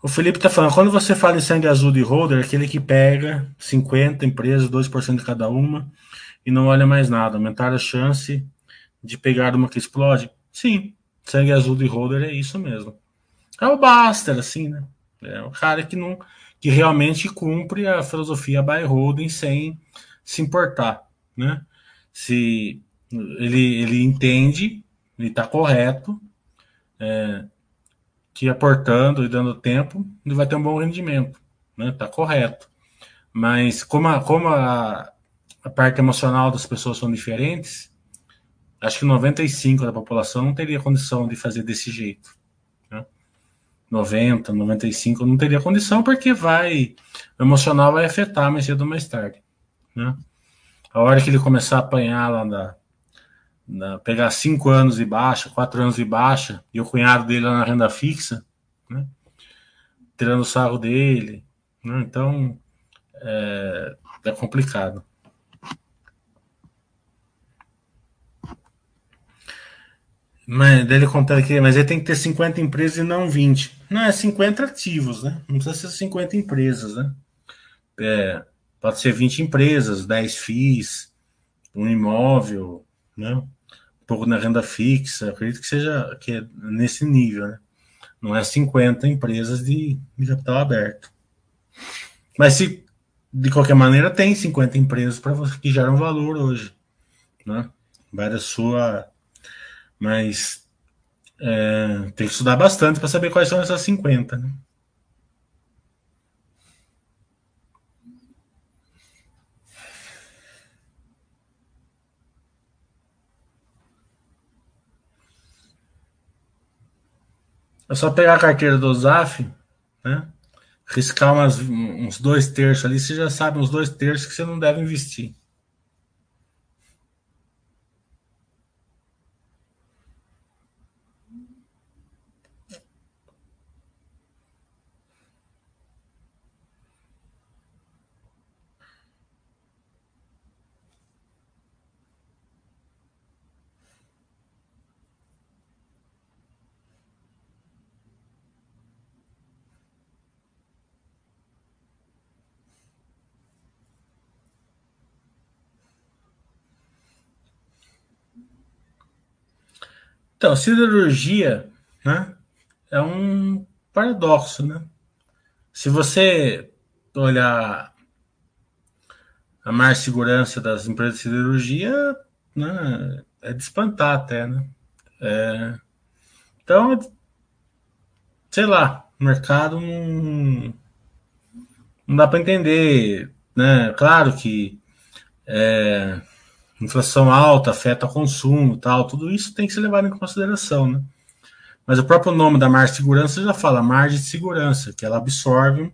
O Felipe está falando, quando você fala em sangue azul de holder, é aquele que pega 50 empresas, 2% de cada uma, e não olha mais nada, aumentar a chance de pegar uma que explode? Sim, sangue azul de holder é isso mesmo. É o Baster, assim, né? É o cara que não que realmente cumpre a filosofia buy holding sem se importar, né? Se ele, ele entende, ele está correto, é, que aportando e dando tempo, ele vai ter um bom rendimento, né? Tá correto. Mas como a, como a, a parte emocional das pessoas são diferentes, acho que 95 da população não teria condição de fazer desse jeito. Né? 90, 95 não teria condição porque vai o emocional vai afetar mais cedo ou mais tarde, né? A hora que ele começar a apanhar lá na, na, pegar cinco anos de baixa, quatro anos de baixa, e o cunhado dele lá na renda fixa, né? tirando o sarro dele. Né? Então, é, é complicado. Mas dele contar aqui, mas ele tem que ter 50 empresas e não 20. Não, é 50 ativos, né? Não precisa ser 50 empresas, né? É, pode ser 20 empresas, 10 FIIs, um imóvel, né? um pouco na renda fixa, acredito que seja que é nesse nível, né? Não é 50 empresas de, de capital aberto. Mas se de qualquer maneira tem 50 empresas para você que geram valor hoje, né? Vai da sua, mas é, tem que estudar bastante para saber quais são essas 50, né? É só pegar a carteira do ZAF, né? Riscar umas, uns dois terços ali, você já sabe uns dois terços que você não deve investir. Então, siderurgia né, é um paradoxo. Né? Se você olhar a mais segurança das empresas de siderurgia, né, é de espantar até. Né? É, então, sei lá, o mercado não, não dá para entender. Né? Claro que é, inflação alta afeta o consumo tal, tudo isso tem que ser levado em consideração, né? Mas o próprio nome da margem de segurança já fala margem de segurança, que ela absorve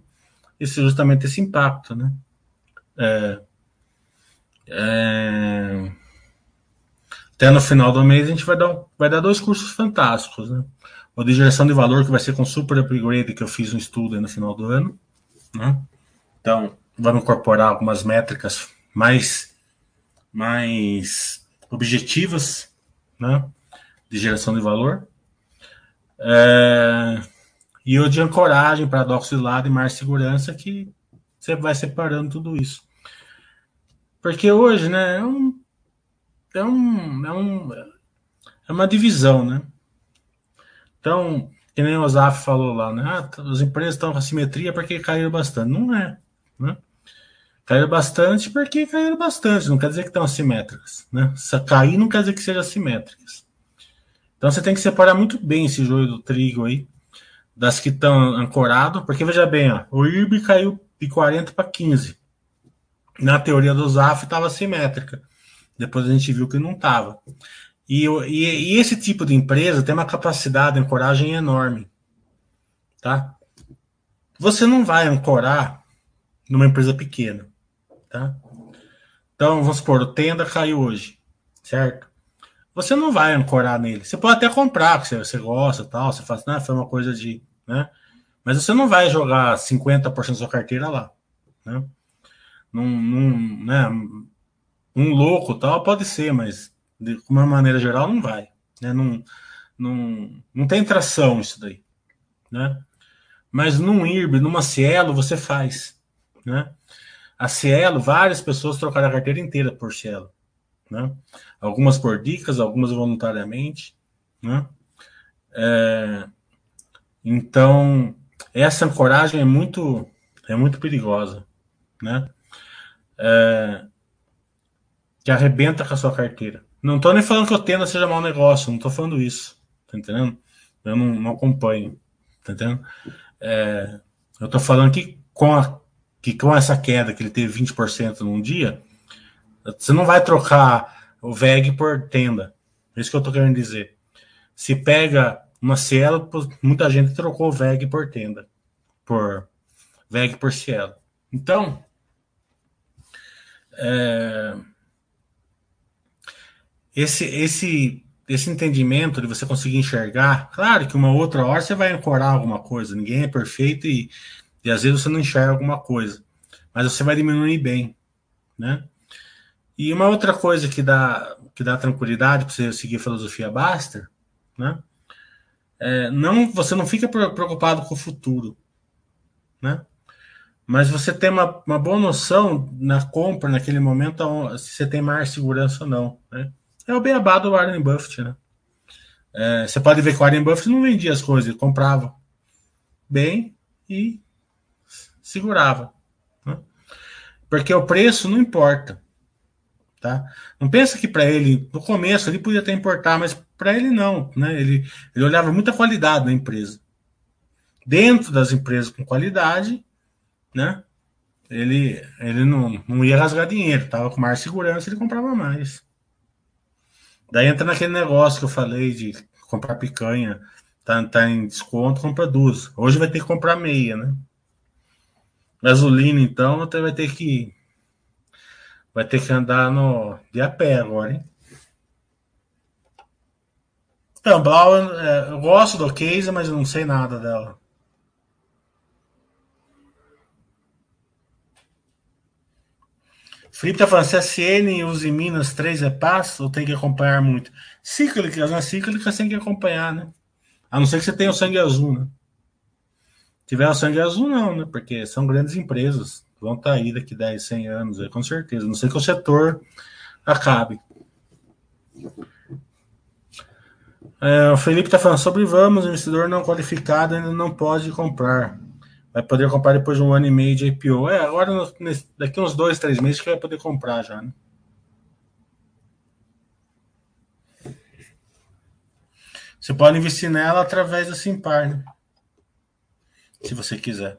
esse, justamente esse impacto, né? É, é, até no final do mês a gente vai dar, vai dar dois cursos fantásticos, né? O de geração de valor, que vai ser com super upgrade, que eu fiz um estudo no final do ano, né? Então, vamos incorporar algumas métricas mais mais objetivas, né, de geração de valor. É, e o de ancoragem, paradoxo de lado e mais segurança, que você vai separando tudo isso. Porque hoje, né, é, um, é, um, é, um, é uma divisão, né? Então, que nem o Osaf falou lá, né? Ah, as empresas estão com assimetria porque caíram bastante. Não é, né? Caíram bastante porque caíram bastante, não quer dizer que estão assimétricas. Né? Cair não quer dizer que sejam assimétricas. Então você tem que separar muito bem esse joio do trigo aí, das que estão ancorado, porque veja bem, ó, o IRB caiu de 40 para 15. Na teoria do ZAF estava assimétrica. Depois a gente viu que não estava. E, e, e, esse tipo de empresa tem uma capacidade de ancoragem enorme. Tá? Você não vai ancorar numa empresa pequena. Tá? Então, vamos supor, o Tenda caiu hoje, certo? Você não vai ancorar nele. Você pode até comprar, porque você, gosta tal, você fala assim, ah, foi uma coisa de. Né? Mas você não vai jogar 50% da sua carteira lá. Né? Num, num, né? um louco tal pode ser, mas de uma maneira geral não vai. Né? Não, não, não tem tração isso daí. Né? Mas num IRB, numa Cielo, você faz. Né? A Cielo, várias pessoas trocaram a carteira inteira por Cielo. Né? Algumas por dicas, algumas voluntariamente. Né? É, então, essa ancoragem é muito, é muito perigosa. Né? É, que arrebenta com a sua carteira. Não estou nem falando que o Tenda seja mau negócio, não estou falando isso. Tá entendendo? Eu não, não acompanho. Tá entendendo? É, eu estou falando que com a que com essa queda que ele teve 20% num dia, você não vai trocar o VEG por tenda. É isso que eu estou querendo dizer. Se pega uma Cielo, muita gente trocou o VEG por tenda. Por VEG por Cielo. Então, é, esse, esse, esse entendimento de você conseguir enxergar, claro que uma outra hora você vai ancorar alguma coisa, ninguém é perfeito e e às vezes você não enxerga alguma coisa, mas você vai diminuir bem, né? E uma outra coisa que dá, que dá tranquilidade para você seguir a filosofia Baster, né? É, não, você não fica preocupado com o futuro, né? Mas você tem uma, uma boa noção na compra, naquele momento, se você tem mais segurança ou não, né? É o beabá do Warren Buffett, né? É, você pode ver que o Warren Buffett não vendia as coisas, ele comprava bem e segurava. Né? Porque o preço não importa. Tá? Não pensa que para ele, no começo, ele podia até importar, mas para ele não. Né? Ele, ele olhava muita qualidade na empresa. Dentro das empresas com qualidade, né? ele, ele não, não ia rasgar dinheiro, estava com mais segurança, ele comprava mais. Daí entra naquele negócio que eu falei de comprar picanha tá, tá em desconto, compra duas. Hoje vai ter que comprar meia, né? Gasolina, então, até vai ter que vai ter que andar no de a pé agora, hein? Então, Blau, é, eu gosto do case, mas eu não sei nada dela. Felipe tá falando, se a CN usa em Minas 3 é paz ou tem que acompanhar muito? Cíclicas, né? Cíclicas tem que acompanhar, né? A não ser que você tenha o sangue azul, né? Tiver o sangue azul, não, né? Porque são grandes empresas. Vão estar tá aí daqui 10, 100 anos, aí, com certeza. Não sei que o setor acabe. É, o Felipe está falando sobre vamos, investidor não qualificado ainda não pode comprar vai poder comprar depois de um ano e meio de IPO. É, agora daqui uns dois, três meses que vai poder comprar já, né? Você pode investir nela através da Simpar, né? Se você quiser.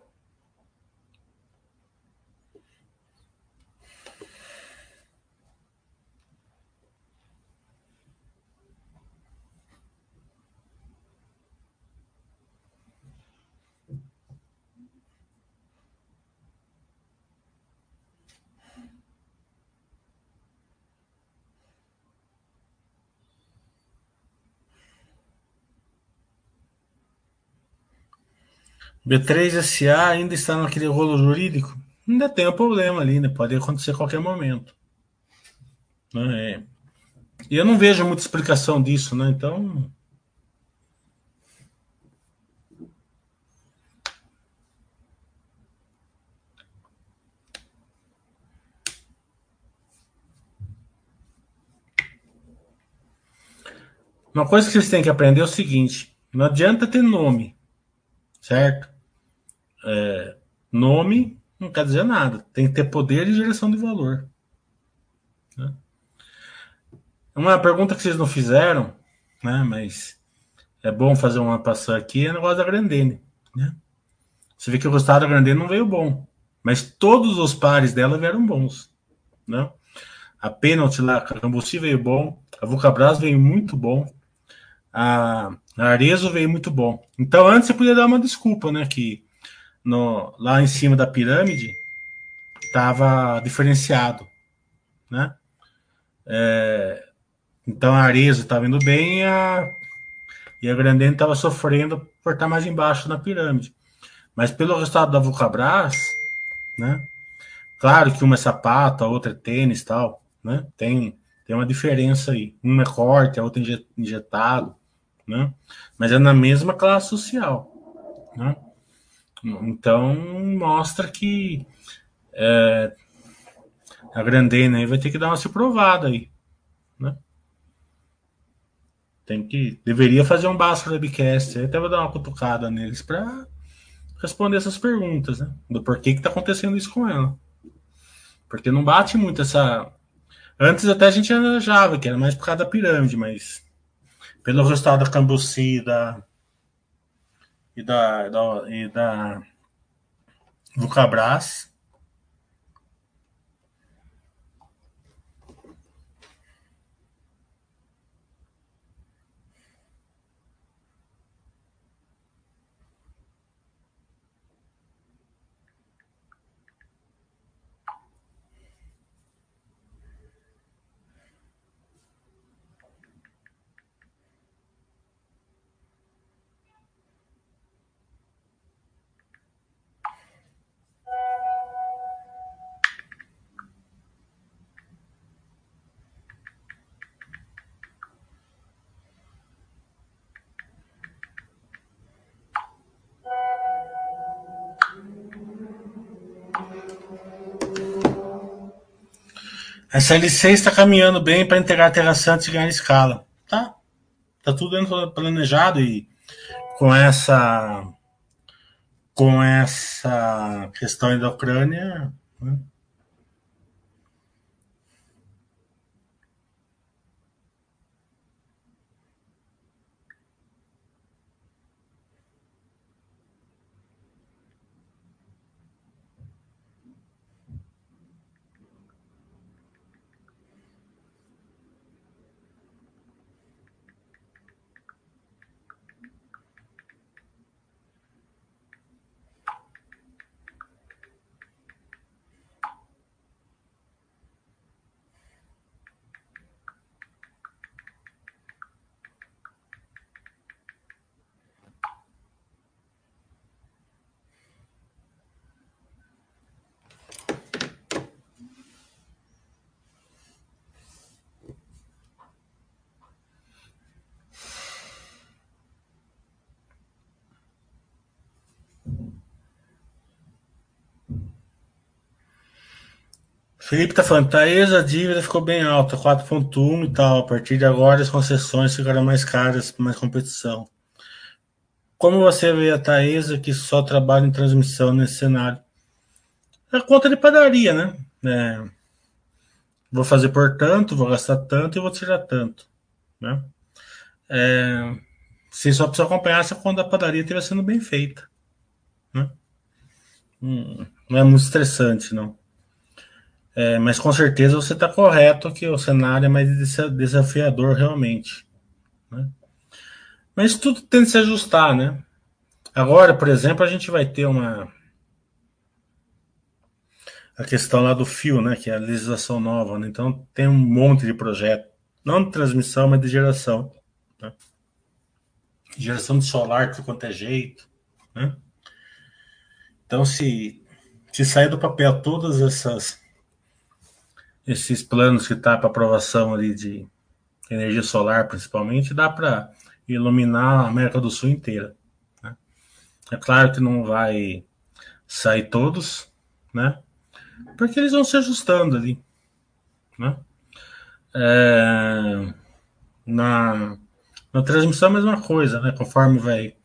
B3SA ainda está naquele rolo jurídico? Ainda tem um problema ali, né? Pode acontecer a qualquer momento. É. E eu não vejo muita explicação disso, né? Então. Uma coisa que vocês têm que aprender é o seguinte: não adianta ter nome, certo? É, nome não quer dizer nada. Tem que ter poder de geração de valor. Né? Uma pergunta que vocês não fizeram, né, mas é bom fazer uma passar aqui, é o negócio da Grandene. Né? Você vê que o resultado da Grandene não veio bom, mas todos os pares dela vieram bons. Né? A Penalty lá, a Cambuci veio bom, a Vulcabras veio muito bom, a Arezo veio muito bom. Então antes você podia dar uma desculpa, né, que no, lá em cima da pirâmide estava diferenciado, né? É, então a Arezzo estava indo bem e a, e a Grandene estava sofrendo por estar mais embaixo na pirâmide. Mas pelo resultado da Vulcabras, né? Claro que uma é sapato, a outra é tênis tal, né? Tem, tem uma diferença aí. Uma é corte, a outra é injetado, né? Mas é na mesma classe social, né? Então mostra que é, a Grandena aí vai ter que dar uma se provada aí, né? Tem que deveria fazer um básico webcast, aí até vou dar uma cutucada neles para responder essas perguntas, né? Do porquê que tá acontecendo isso com ela. Porque não bate muito essa Antes até a gente achava que era mais por causa da pirâmide, mas pelo resultado da Cambuci da e da, da, e da Vulcabras. Essa L6 está caminhando bem para integrar a Terra Santa e ganhar escala. Tá. Tá tudo planejado e com essa com essa questão da Ucrânia, né? Felipe tá falando, Thaís, a dívida ficou bem alta, 4.1 e tal. A partir de agora as concessões ficaram mais caras, mais competição. Como você vê a Taesa que só trabalha em transmissão nesse cenário? É conta de padaria, né? É, vou fazer por tanto, vou gastar tanto e vou tirar tanto. Né? É, você só precisa acompanhar se a conta da padaria estiver sendo bem feita. Né? Hum, não é muito estressante, não. É, mas com certeza você está correto que o cenário é mais desafiador realmente. Né? Mas tudo tem que se ajustar, né? Agora, por exemplo, a gente vai ter uma a questão lá do fio, né, que é a legislação nova, né? Então tem um monte de projeto, não de transmissão, mas de geração, né? Geração de solar de quanto é jeito, né? Então se se sair do papel todas essas esses planos que tá para aprovação ali de energia solar, principalmente, dá para iluminar a América do Sul inteira. Né? É claro que não vai sair todos, né? Porque eles vão se ajustando ali, né? É, na, na transmissão a mesma coisa, né? Conforme vai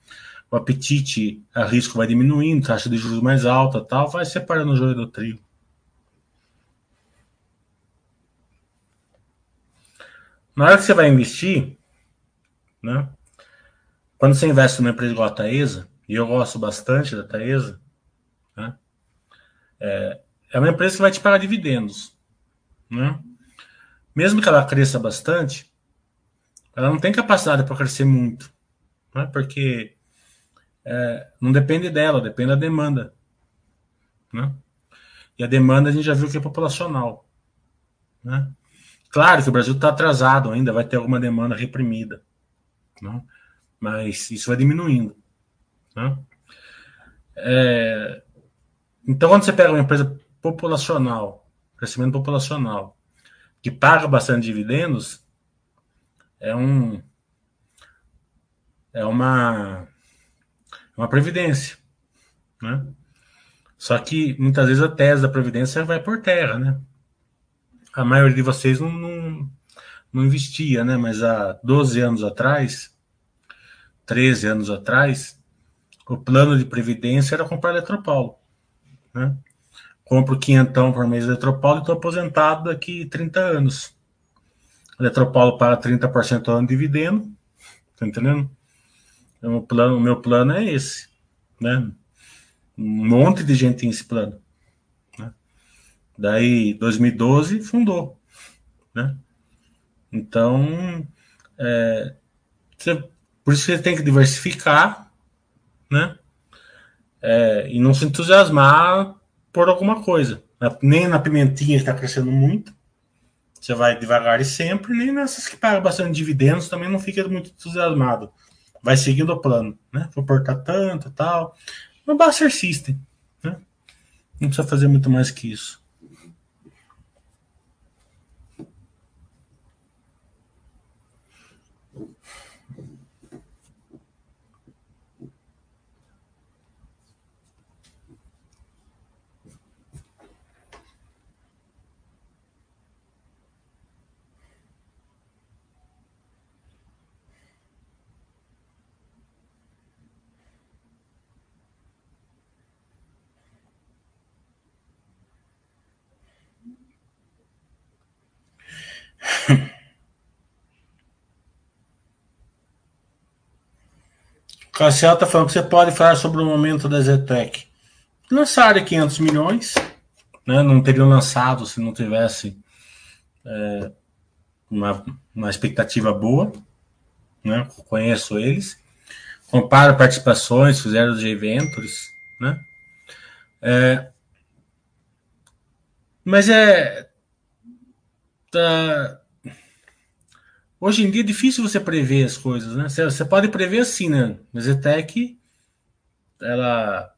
o apetite a risco vai diminuindo, taxa de juros mais alta, tal, vai separando o joio do trigo. Na hora que você vai investir, né? Quando você investe numa empresa igual a Taesa, e eu gosto bastante da Taesa, né? é, é uma empresa que vai te pagar dividendos. Né? Mesmo que ela cresça bastante, ela não tem capacidade para crescer muito. Né? Porque é, não depende dela, depende da demanda. Né? E a demanda a gente já viu que é populacional. Né? Claro que o Brasil está atrasado ainda, vai ter alguma demanda reprimida. Né? Mas isso vai diminuindo. Né? É, então, quando você pega uma empresa populacional, crescimento populacional, que paga bastante dividendos, é um é uma é uma previdência, né? Só que muitas vezes a tese da previdência vai por terra, né? A maioria de vocês não, não, não investia, né? Mas há 12 anos atrás, 13 anos atrás, o plano de previdência era comprar Eletropaulo. Né? Compro quinhentão por mês de Eletropaulo e estou aposentado daqui 30 anos. Eletropaulo para 30% ao ano de dividendo. Tá entendendo? Então, o, plano, o meu plano é esse. Né? Um monte de gente tem esse plano. Daí, 2012, fundou. Né? Então, é, você por isso você tem que diversificar, né? É, e não se entusiasmar por alguma coisa. Nem na pimentinha que está crescendo muito, você vai devagar e sempre, nem nessas que pagam bastante dividendos também não fica muito entusiasmado. Vai seguindo o plano, né? Vou portar tanto tal. No Buster System, né? Não precisa fazer muito mais que isso. Cassiel está falando que você pode falar sobre o momento da Zetec. Lançaram 500 milhões, né? não teriam lançado se não tivesse é, uma, uma expectativa boa. Né? Conheço eles. Comparo participações, fizeram de Ventures. Né? É, mas é. Tá, Hoje em dia é difícil você prever as coisas, né? Você, pode prever assim, né? A Zetec, ela,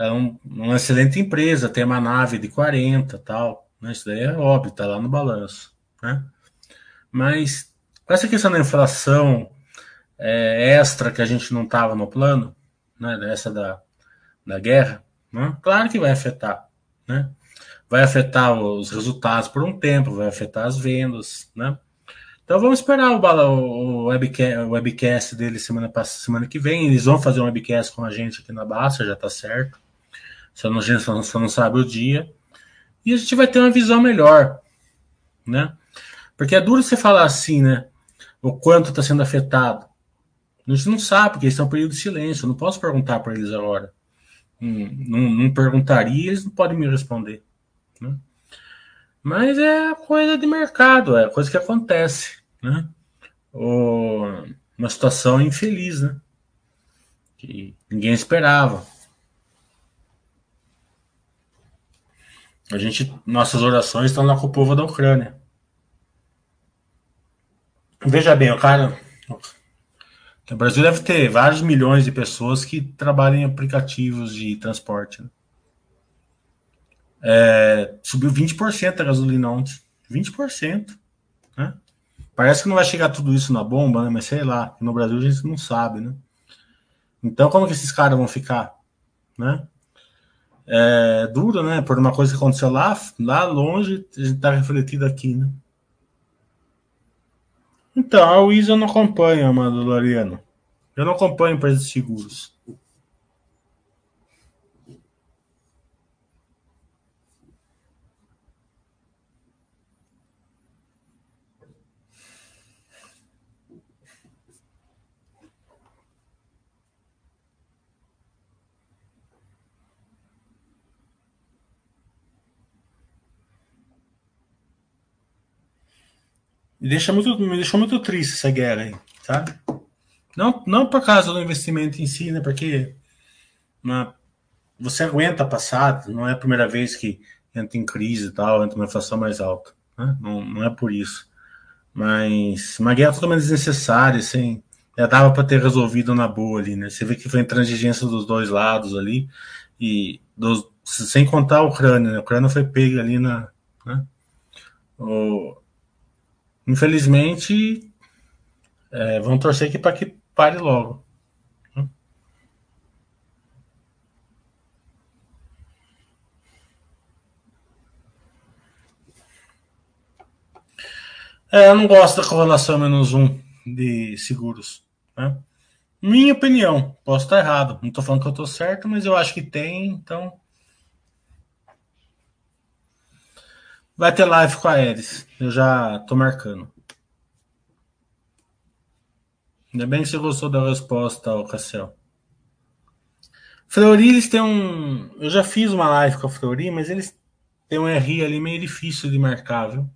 é um, uma excelente empresa, tem uma nave de 40 tal, né? Isso daí é óbvio, tá lá no balanço, né? Mas com essa questão da inflação é, extra que a gente não estava no plano, né? Dessa da, da guerra, né? Claro que vai afetar, né? vai afetar os resultados por um tempo, vai afetar as vendas, né? Então vamos esperar o, o, webcast, o webcast dele semana, semana que vem. Eles vão fazer um webcast com a gente aqui na Basta, já tá certo. Só não, a gente só não sabe o dia. E a gente vai ter uma visão melhor, né? Porque é duro você falar assim, né? O quanto está sendo afetado. A gente não sabe, porque eles estão em período de silêncio. Eu não posso perguntar para eles agora. Hum, não, não perguntaria, eles não podem me responder. Né? Mas é coisa de mercado, é coisa que acontece. Né? O, uma situação infeliz, né? Que ninguém esperava. A gente, nossas orações estão lá com o povo da Ucrânia. Veja bem, o cara. O Brasil deve ter vários milhões de pessoas que trabalham em aplicativos de transporte. Né? É, subiu 20% a gasolina ontem. 20%. Né? Parece que não vai chegar tudo isso na bomba, né? Mas sei lá, no Brasil a gente não sabe, né? Então como que esses caras vão ficar? Né? É duro, né? Por uma coisa que aconteceu lá, lá longe, a gente tá refletido aqui, né? Então, a Wiz eu não acompanho, Amado Loriano. Eu não acompanho empresas de seguros. Me deixa muito, me deixou muito triste essa guerra aí, sabe? Não, não por causa do investimento em si, né? Porque uma, você aguenta passar, não é a primeira vez que entra em crise e tal, entra uma inflação mais alta. Né? Não, não é por isso. Mas uma guerra totalmente desnecessária, assim, já dava para ter resolvido na boa ali, né? Você vê que foi intransigência dos dois lados ali, e dos, sem contar a Ucrânia, né? A Ucrânia foi pega ali na. Né? O, Infelizmente, é, vamos torcer aqui para que pare logo. É, eu não gosto da correlação menos um de seguros. Né? Minha opinião, posso estar errado. Não estou falando que eu estou certo, mas eu acho que tem, então. Vai ter live com a Eris. Eu já tô marcando. Ainda bem que você gostou da resposta, ao Cassel. Fleury, eles têm um. Eu já fiz uma live com a Fleury, mas eles têm um RI ali meio difícil de marcar, viu?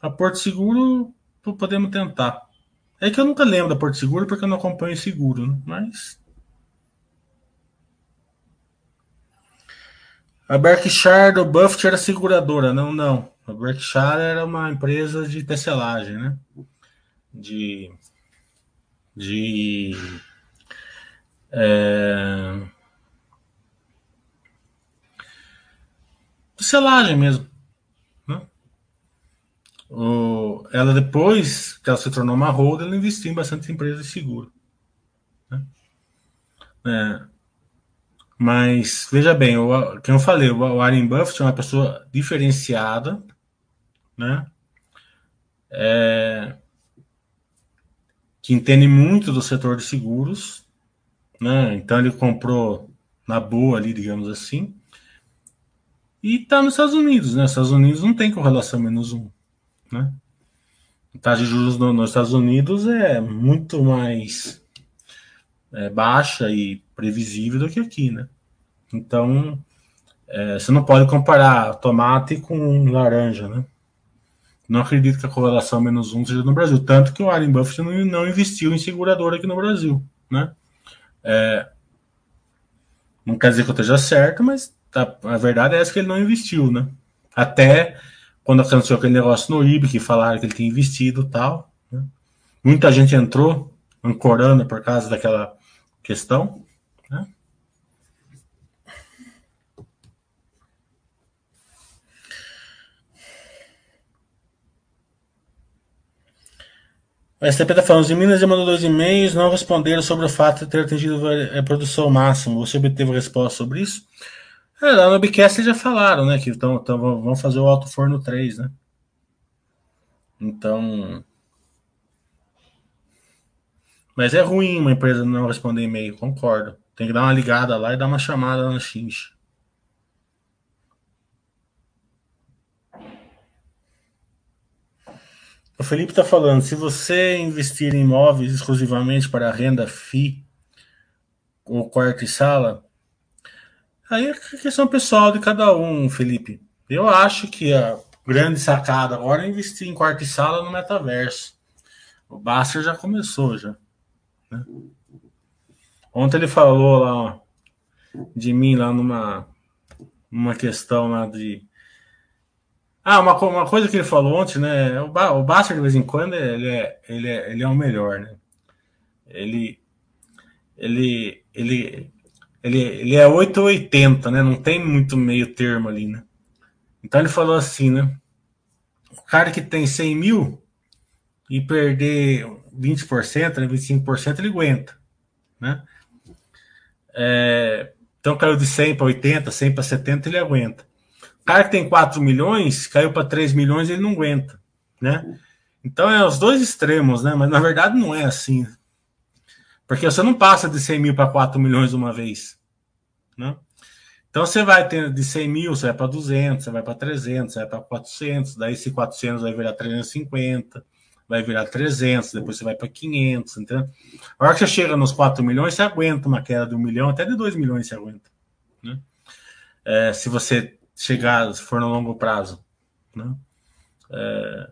A Porto Seguro, podemos tentar. É que eu nunca lembro da Porto Seguro porque eu não acompanho seguro, né? mas. A Berkshire do Buffett era seguradora, não, não. A Berkshire era uma empresa de tecelagem, né? De. De. É, tecelagem mesmo. Né? O, ela depois que ela se tornou uma holder, ela investiu em bastante empresas de seguro. Né? É, mas veja bem, o, como eu falei, o Warren Buffett é uma pessoa diferenciada né? É, que entende muito do setor de seguros, né? Então ele comprou na boa ali, digamos assim, e está nos Estados Unidos, né? Os Estados Unidos não tem correlação menos um, né? A taxa de juros no, nos Estados Unidos é muito mais é, baixa e previsível do que aqui, né? Então, é, você não pode comparar tomate com laranja, né? Não acredito que a correlação menos um seja no Brasil. Tanto que o Warren Buffett não, não investiu em seguradora aqui no Brasil. Né? É, não quer dizer que eu esteja certo, mas tá, a verdade é essa que ele não investiu. Né? Até quando aconteceu aquele negócio no IB, que falaram que ele tinha investido tal. Né? Muita gente entrou ancorando por causa daquela questão. Né? O STP está falando, em Minas já mandou dois e-mails, não responderam sobre o fato de ter atingido a produção máxima. Você obteve resposta sobre isso? É, lá no Bicast já falaram, né? Que tão, tão, vão fazer o Alto Forno 3, né? Então. Mas é ruim uma empresa não responder e-mail, concordo. Tem que dar uma ligada lá e dar uma chamada na Xinx. O Felipe está falando, se você investir em imóveis exclusivamente para renda FI ou quarto e sala, aí é questão pessoal de cada um, Felipe. Eu acho que a grande sacada agora é investir em quarto e sala no metaverso. O Baster já começou já. Né? Ontem ele falou lá ó, de mim lá numa uma questão lá de ah, uma, uma coisa que ele falou ontem, né? O, ba o Bastard, de vez em quando, ele é, ele é, ele é o melhor, né? Ele, ele, ele, ele, ele é 8 ou 80, né? Não tem muito meio termo ali, né? Então ele falou assim, né? O cara que tem 100 mil e perder 20%, né, 25%, ele aguenta, né? É, então caiu de 100 para 80, 100 para 70, ele aguenta cara que tem 4 milhões, caiu para 3 milhões, ele não aguenta, né? Então é os dois extremos, né? Mas na verdade não é assim. Porque você não passa de 100 mil para 4 milhões uma vez, né? Então você vai ter de 100 mil, você vai para 200, você vai para 300, você vai para 400, daí esse 400 vai virar 350, vai virar 300, depois você vai para 500, entendeu? A hora que você chega nos 4 milhões, você aguenta uma queda de 1 milhão, até de 2 milhões você aguenta, né? É, se você chegar, se for no longo prazo. Né? É,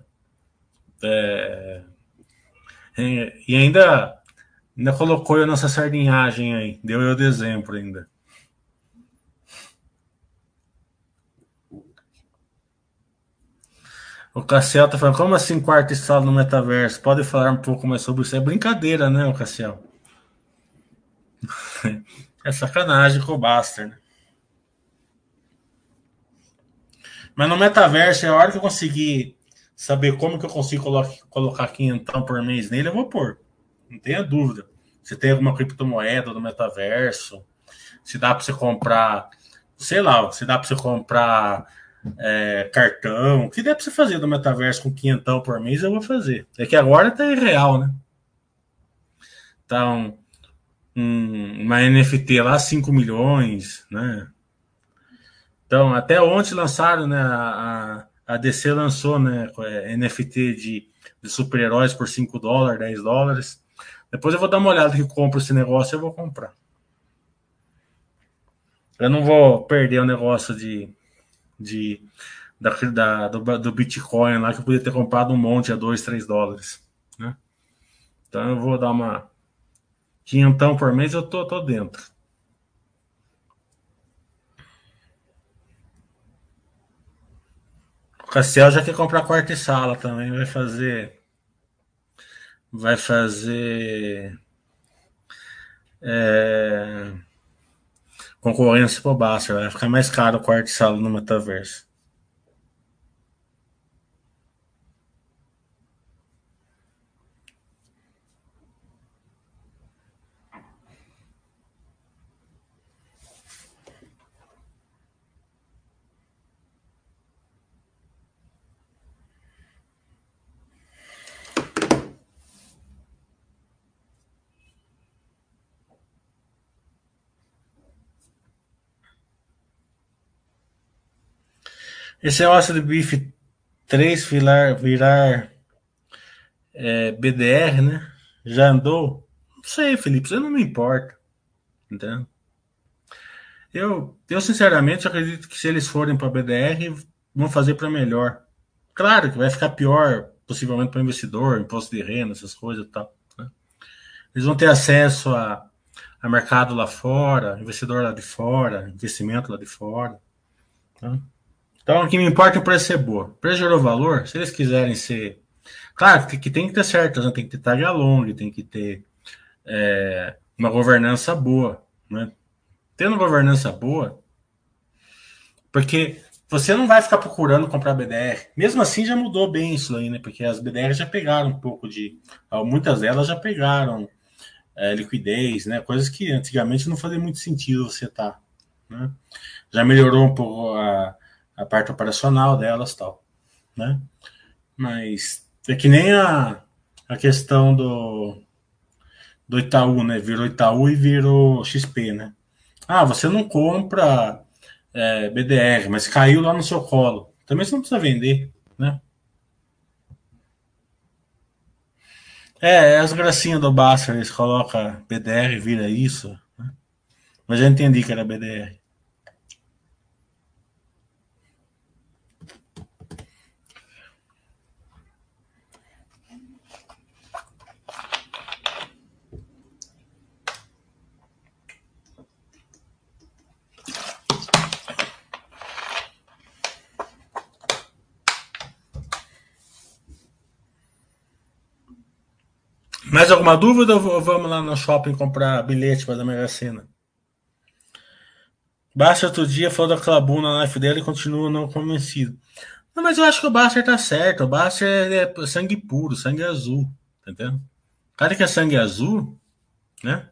é, e ainda, ainda colocou eu nessa sardinhagem aí, deu eu de exemplo ainda. O Cassiel tá falando, como assim quarto estado no metaverso? Pode falar um pouco mais sobre isso? É brincadeira, né, o Cassiel? É sacanagem com o Baster, né? Mas no metaverso, é a hora que eu conseguir saber como que eu consigo colo colocar quinhentão por mês nele, eu vou pôr. Não tenha dúvida. Se tem alguma criptomoeda no metaverso, se dá para você comprar, sei lá, se dá para você comprar é, cartão, o que der para você fazer no metaverso com quinhentão por mês, eu vou fazer. É que agora tá irreal, né? Então, um, uma NFT lá, 5 milhões, né? Então, até ontem lançaram, né? A, a DC lançou, né? É, NFT de, de super-heróis por 5 dólares, 10 dólares. Depois eu vou dar uma olhada que compro esse negócio, eu vou comprar. Eu não vou perder o negócio de, de da, da do, do, Bitcoin lá, que eu podia ter comprado um monte a 2, 3 dólares. Né? Então eu vou dar uma quinhentão por mês, eu tô, tô dentro. Cassiel já quer comprar quarto e sala também, vai fazer. Vai fazer. É, concorrência pro Basser, vai ficar mais caro o quarto sala no metaverso. Esse negócio de bife 3 virar, virar é, BDR, né? Já andou? Não sei, Felipe, isso não me importa. Entendeu? Eu, eu sinceramente acredito que se eles forem para BDR, vão fazer para melhor. Claro que vai ficar pior, possivelmente para o investidor, imposto de renda, essas coisas e tal. Né? Eles vão ter acesso a, a mercado lá fora, investidor lá de fora, investimento lá de fora. Tá? Então, o que me importa é o preço ser boa. O preço gerou valor, se eles quiserem ser. Claro que, tem que ter certo, né? tem que ter tag along, tem que ter é, uma governança boa. Né? Tendo governança boa, porque você não vai ficar procurando comprar BDR. Mesmo assim, já mudou bem isso aí, né? Porque as BDR já pegaram um pouco de. Muitas delas já pegaram é, liquidez, né? Coisas que antigamente não fazia muito sentido você estar. Tá, né? já melhorou um pouco a, a parte operacional delas tal, né? Mas é que nem a, a questão do, do Itaú, né? Virou Itaú e virou XP, né? Ah, você não compra é, BDR, mas caiu lá no seu colo. Também você não precisa vender, né? É, é as gracinhas do Baster, eles colocam BDR, vira isso. Né? Mas já entendi que era BDR. Mais alguma dúvida ou vamos lá no shopping comprar bilhete para a Mega Sena? Basta outro dia falou da Clabuna na live dele e continua não convencido. Não, mas eu acho que o Baster tá certo. O Baster é sangue puro, sangue azul. Tá entendendo? O cara que é sangue azul, né?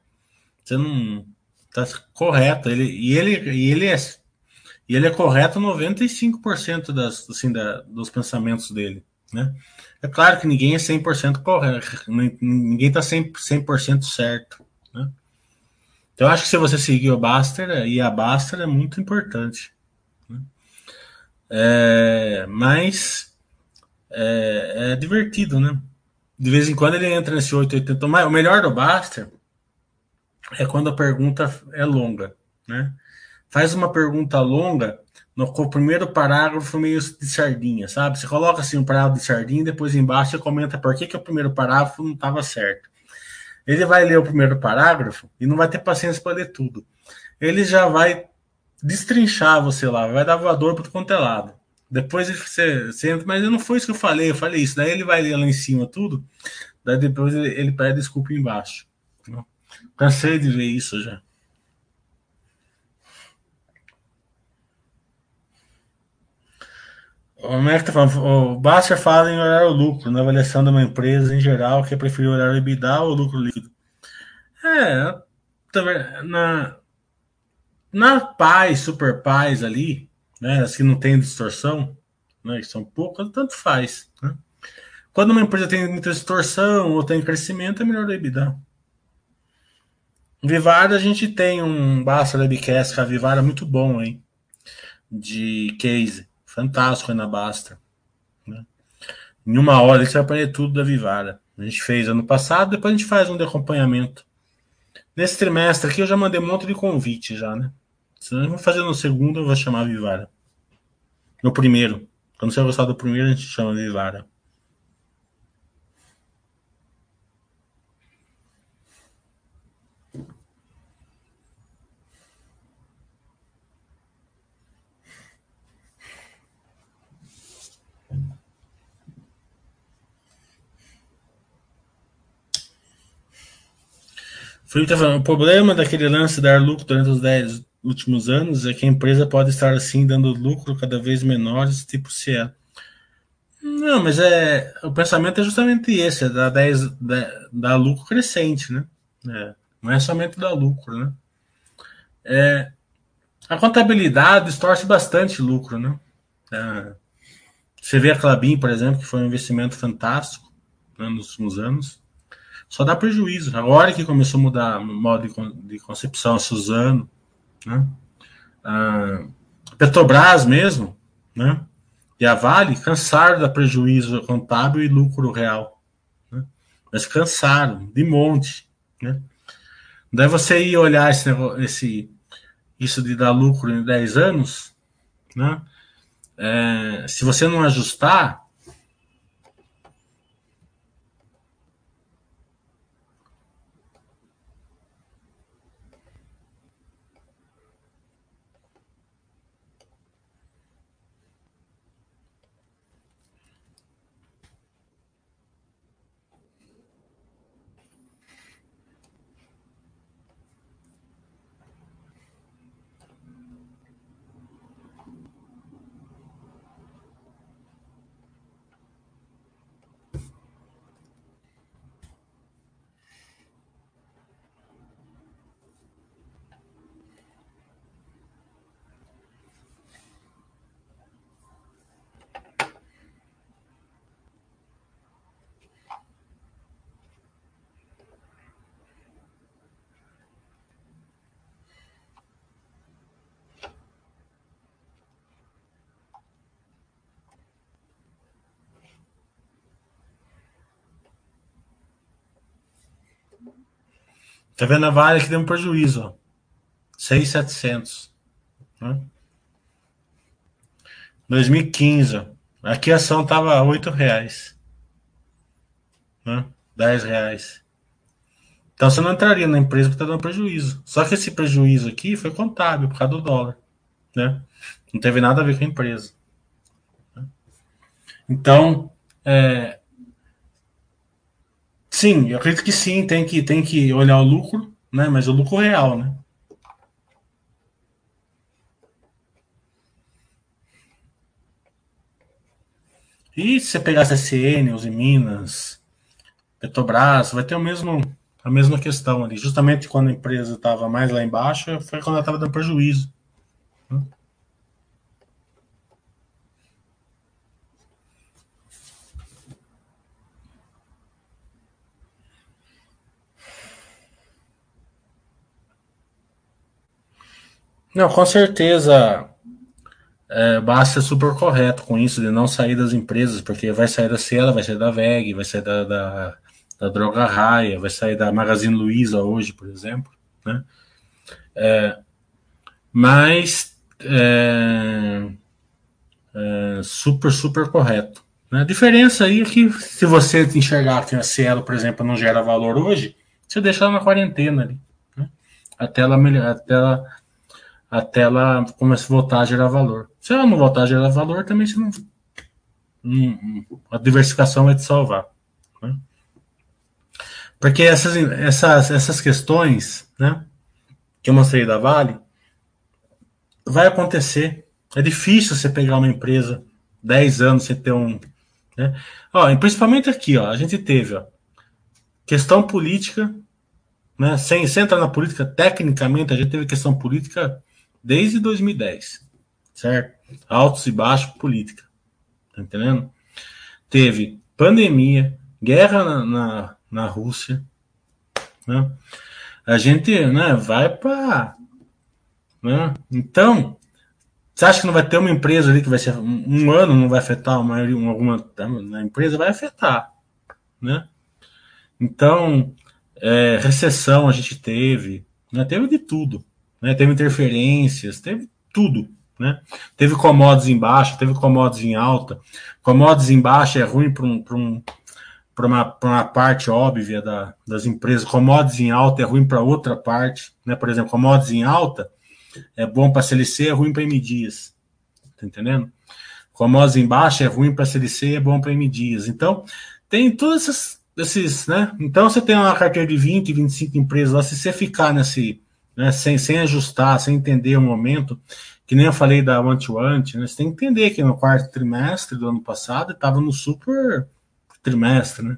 Você não. Tá correto. Ele, e, ele, e, ele é, e ele é correto 95% das, assim, da, dos pensamentos dele. Né? É claro que ninguém é 100% correto, ninguém está 100%, 100 certo. Né? Então, eu acho que se você seguir o Baster e a Baster é muito importante. Né? É, mas é, é, divertido, né? De vez em quando ele entra nesse 880. Mas o melhor do Baster é quando a pergunta é longa, né? Faz uma pergunta longa no primeiro parágrafo meio de sardinha, sabe? Você coloca assim um parágrafo de sardinha, depois embaixo você comenta por que, que o primeiro parágrafo não estava certo. Ele vai ler o primeiro parágrafo e não vai ter paciência para ler tudo. Ele já vai destrinchar você lá, vai dar voador para quanto é lado. Depois você, você entra, mas não foi isso que eu falei, eu falei isso. Daí ele vai ler lá em cima tudo, daí depois ele, ele pede desculpa embaixo. Cansei de ver isso já. O Mac tá falando, o Basser fala em horário lucro, na avaliação de uma empresa em geral, que é preferir o EBITDA ou lucro líquido. É, na, na paz, super paz ali, né, as que não tem distorção, né, que são poucas, tanto faz. Né? Quando uma empresa tem muita distorção ou tem crescimento, é melhor o EBITDA. Vivara, a gente tem um Basta Webcast com a Vivara muito bom, hein? De case fantástico na Basta. Né? Em uma hora você vai aprender tudo da Vivara. A gente fez ano passado, depois a gente faz um de acompanhamento. Nesse trimestre aqui eu já mandei um monte de convite já, né? Se nós vamos fazer no segundo, eu vou chamar a Vivara. No primeiro. Quando você gostar do primeiro, a gente chama a Vivara. Felipe tá falando, o problema daquele lance dar lucro durante os 10 últimos anos é que a empresa pode estar assim dando lucro cada vez menores, tipo se é. Não, mas é o pensamento é justamente esse, é dar 10 dar lucro crescente, né? É, não é somente dar lucro, né? É, a contabilidade distorce bastante lucro, né? É, você vê a Clabin, por exemplo, que foi um investimento fantástico né, nos últimos anos só dá prejuízo. Agora que começou a mudar o modo de, concepção, Suzano, né? A Petrobras mesmo, né? E a Vale cansaram da prejuízo contábil e lucro real. Né? Mas cansaram, de monte. Né? Daí você ir olhar esse, esse, isso de dar lucro em 10 anos, né? É, se você não ajustar, Tá vendo a Vale que deu um prejuízo, ó. 6,700. Né? 2015, aqui a ação tava 8 reais. Né? 10 reais. Então você não entraria na empresa que está dando prejuízo. Só que esse prejuízo aqui foi contábil por causa do dólar. Né? Não teve nada a ver com a empresa. Então, é... sim, eu acredito que sim, tem que, tem que olhar o lucro, né? mas o lucro real. Né? E se você pegar CSN, Uzi Minas, Petrobras, vai ter o mesmo, a mesma questão ali. Justamente quando a empresa estava mais lá embaixo, foi quando ela estava dando prejuízo. Não, com certeza é, basta super correto com isso, de não sair das empresas, porque vai sair da Cielo, vai sair da VEG, vai sair da, da, da Droga Raia, vai sair da Magazine Luiza hoje, por exemplo. Né? É, mas é, é, super, super correto. Né? A diferença aí é que se você enxergar que a Cielo, por exemplo, não gera valor hoje, você deixa ela na quarentena ali. Né? Até, ela, até ela até ela começa a voltar a gerar valor. Se ela não voltar a gerar valor, também você não, não a diversificação vai te salvar. Né? Porque essas, essas, essas questões né, que eu mostrei da Vale, vai acontecer. É difícil você pegar uma empresa 10 anos sem ter um. Né? Ó, principalmente aqui, ó, a gente teve ó, questão política, né, sem, sem entrar na política, tecnicamente, a gente teve questão política desde 2010, certo? Altos e baixos política, tá entendendo? Teve pandemia, guerra na, na, na Rússia, né? A gente, né, vai para, né? Então, você acha que não vai ter uma empresa ali que vai ser um, ano não vai afetar uma alguma na empresa vai afetar, né? Então, é, recessão a gente teve, né? Teve de tudo, né? Teve interferências, teve tudo, né? Teve commodities em baixa, teve commodities em alta. Commodities em baixa é ruim para um, um, uma, uma parte óbvia da, das empresas. Commodities em alta é ruim para outra parte, né? Por exemplo, commodities em alta é bom para CLC, é ruim para M dias. Tá entendendo? Commodities em baixa é ruim para CLC, é bom para M dias. Então, tem todos esses, esses, né? Então, você tem uma carteira de 20, 25 empresas lá, se você ficar nesse né, sem, sem ajustar, sem entender o momento, que nem eu falei da Want-Want, né, você tem que entender que no quarto trimestre do ano passado estava no super trimestre. Né?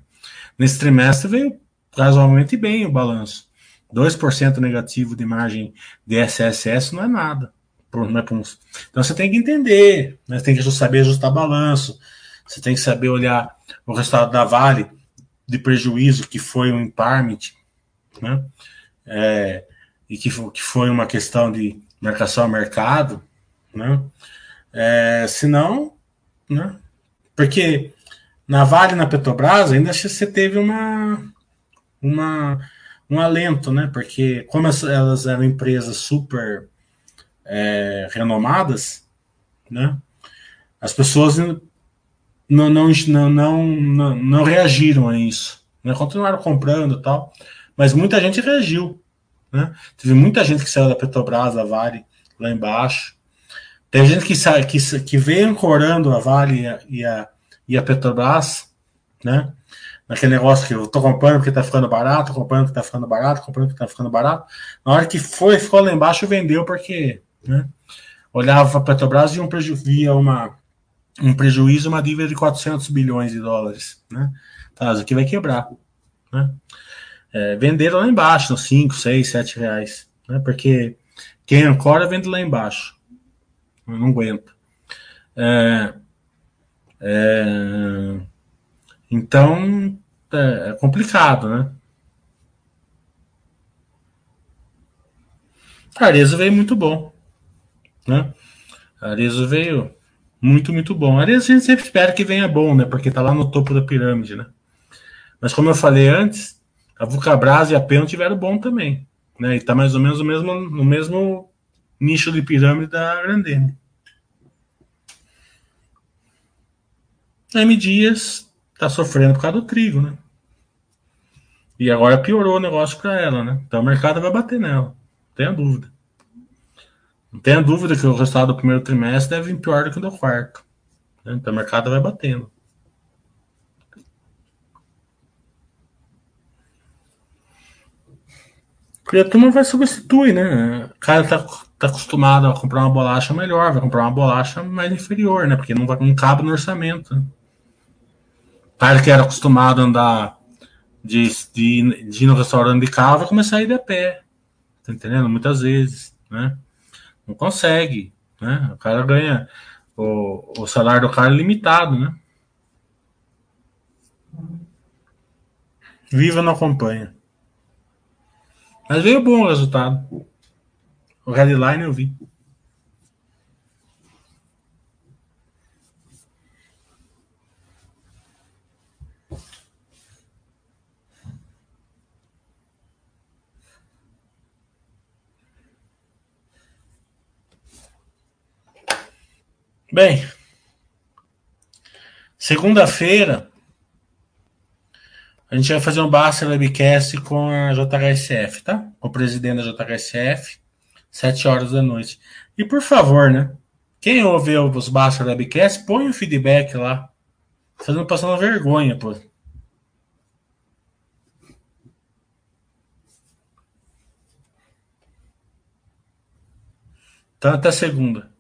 Nesse trimestre veio razoavelmente bem o balanço. 2% negativo de margem de SSS não é nada. É então você tem que entender, né? você tem que saber ajustar balanço, você tem que saber olhar o resultado da Vale de prejuízo, que foi um impairment, né? É, e que, que foi uma questão de marcação ao mercado, né? É, se não, né? Porque na Vale na Petrobras ainda você teve uma, uma um alento, né? Porque como elas eram empresas super é, renomadas, né? As pessoas não, não, não, não, não, não reagiram a isso, né? Continuaram comprando e tal, mas muita gente reagiu, né? Teve muita gente que saiu da Petrobras, da Vale, lá embaixo. Tem gente que, sai, que, que veio ancorando a Vale e a, e a, e a Petrobras, né? Naquele negócio que eu tô comprando porque tá ficando barato, comprando porque tá ficando barato, comprando porque tá ficando barato. Na hora que foi, ficou lá embaixo, vendeu porque né? olhava para Petrobras e um preju via uma, um prejuízo, uma dívida de 400 bilhões de dólares. Né? Tá, isso aqui vai quebrar. Né? É, venderam lá embaixo, nos 5, 6, 7 reais. Né? Porque quem ancora vende lá embaixo. Eu não aguento. É, é, então é, é, complicado, né? Arezo veio muito bom, né? Arezo veio muito, muito bom. Arezo a gente sempre espera que venha bom, né? Porque tá lá no topo da pirâmide, né? Mas como eu falei antes, A Vulcabras e a Pena tiveram bom também. Né? E tá mais ou menos no mesmo, no mesmo nicho de pirâmide da Grandene. M Dias tá sofrendo por causa do trigo, né? E agora piorou o negócio para ela, né? Então o mercado vai bater nela. Não tenha dúvida. Não tenha dúvida que o resultado do primeiro trimestre deve vir pior do que o do quarto. Né? Então o mercado vai batendo. Porque a turma vai substituir, né? O cara tá, tá acostumado a comprar uma bolacha melhor, vai comprar uma bolacha mais inferior, né? Porque não, vai, não cabe no orçamento. O cara que era acostumado a andar de, de, de ir no restaurante de carro vai começar a ir de pé. Tá entendendo? Muitas vezes, né? Não consegue, né? O cara ganha o, o salário do cara é limitado, né? Viva não acompanha. Mas veio bom o resultado. O headline eu vi. Bem, segunda-feira a gente vai fazer um Basta Webcast com a JHSF, tá? Com o presidente da JHSF, sete horas da noite. E por favor, né? Quem ouve os Basta Webcast, põe o feedback lá. Não passando vergonha, pô. Então até segunda.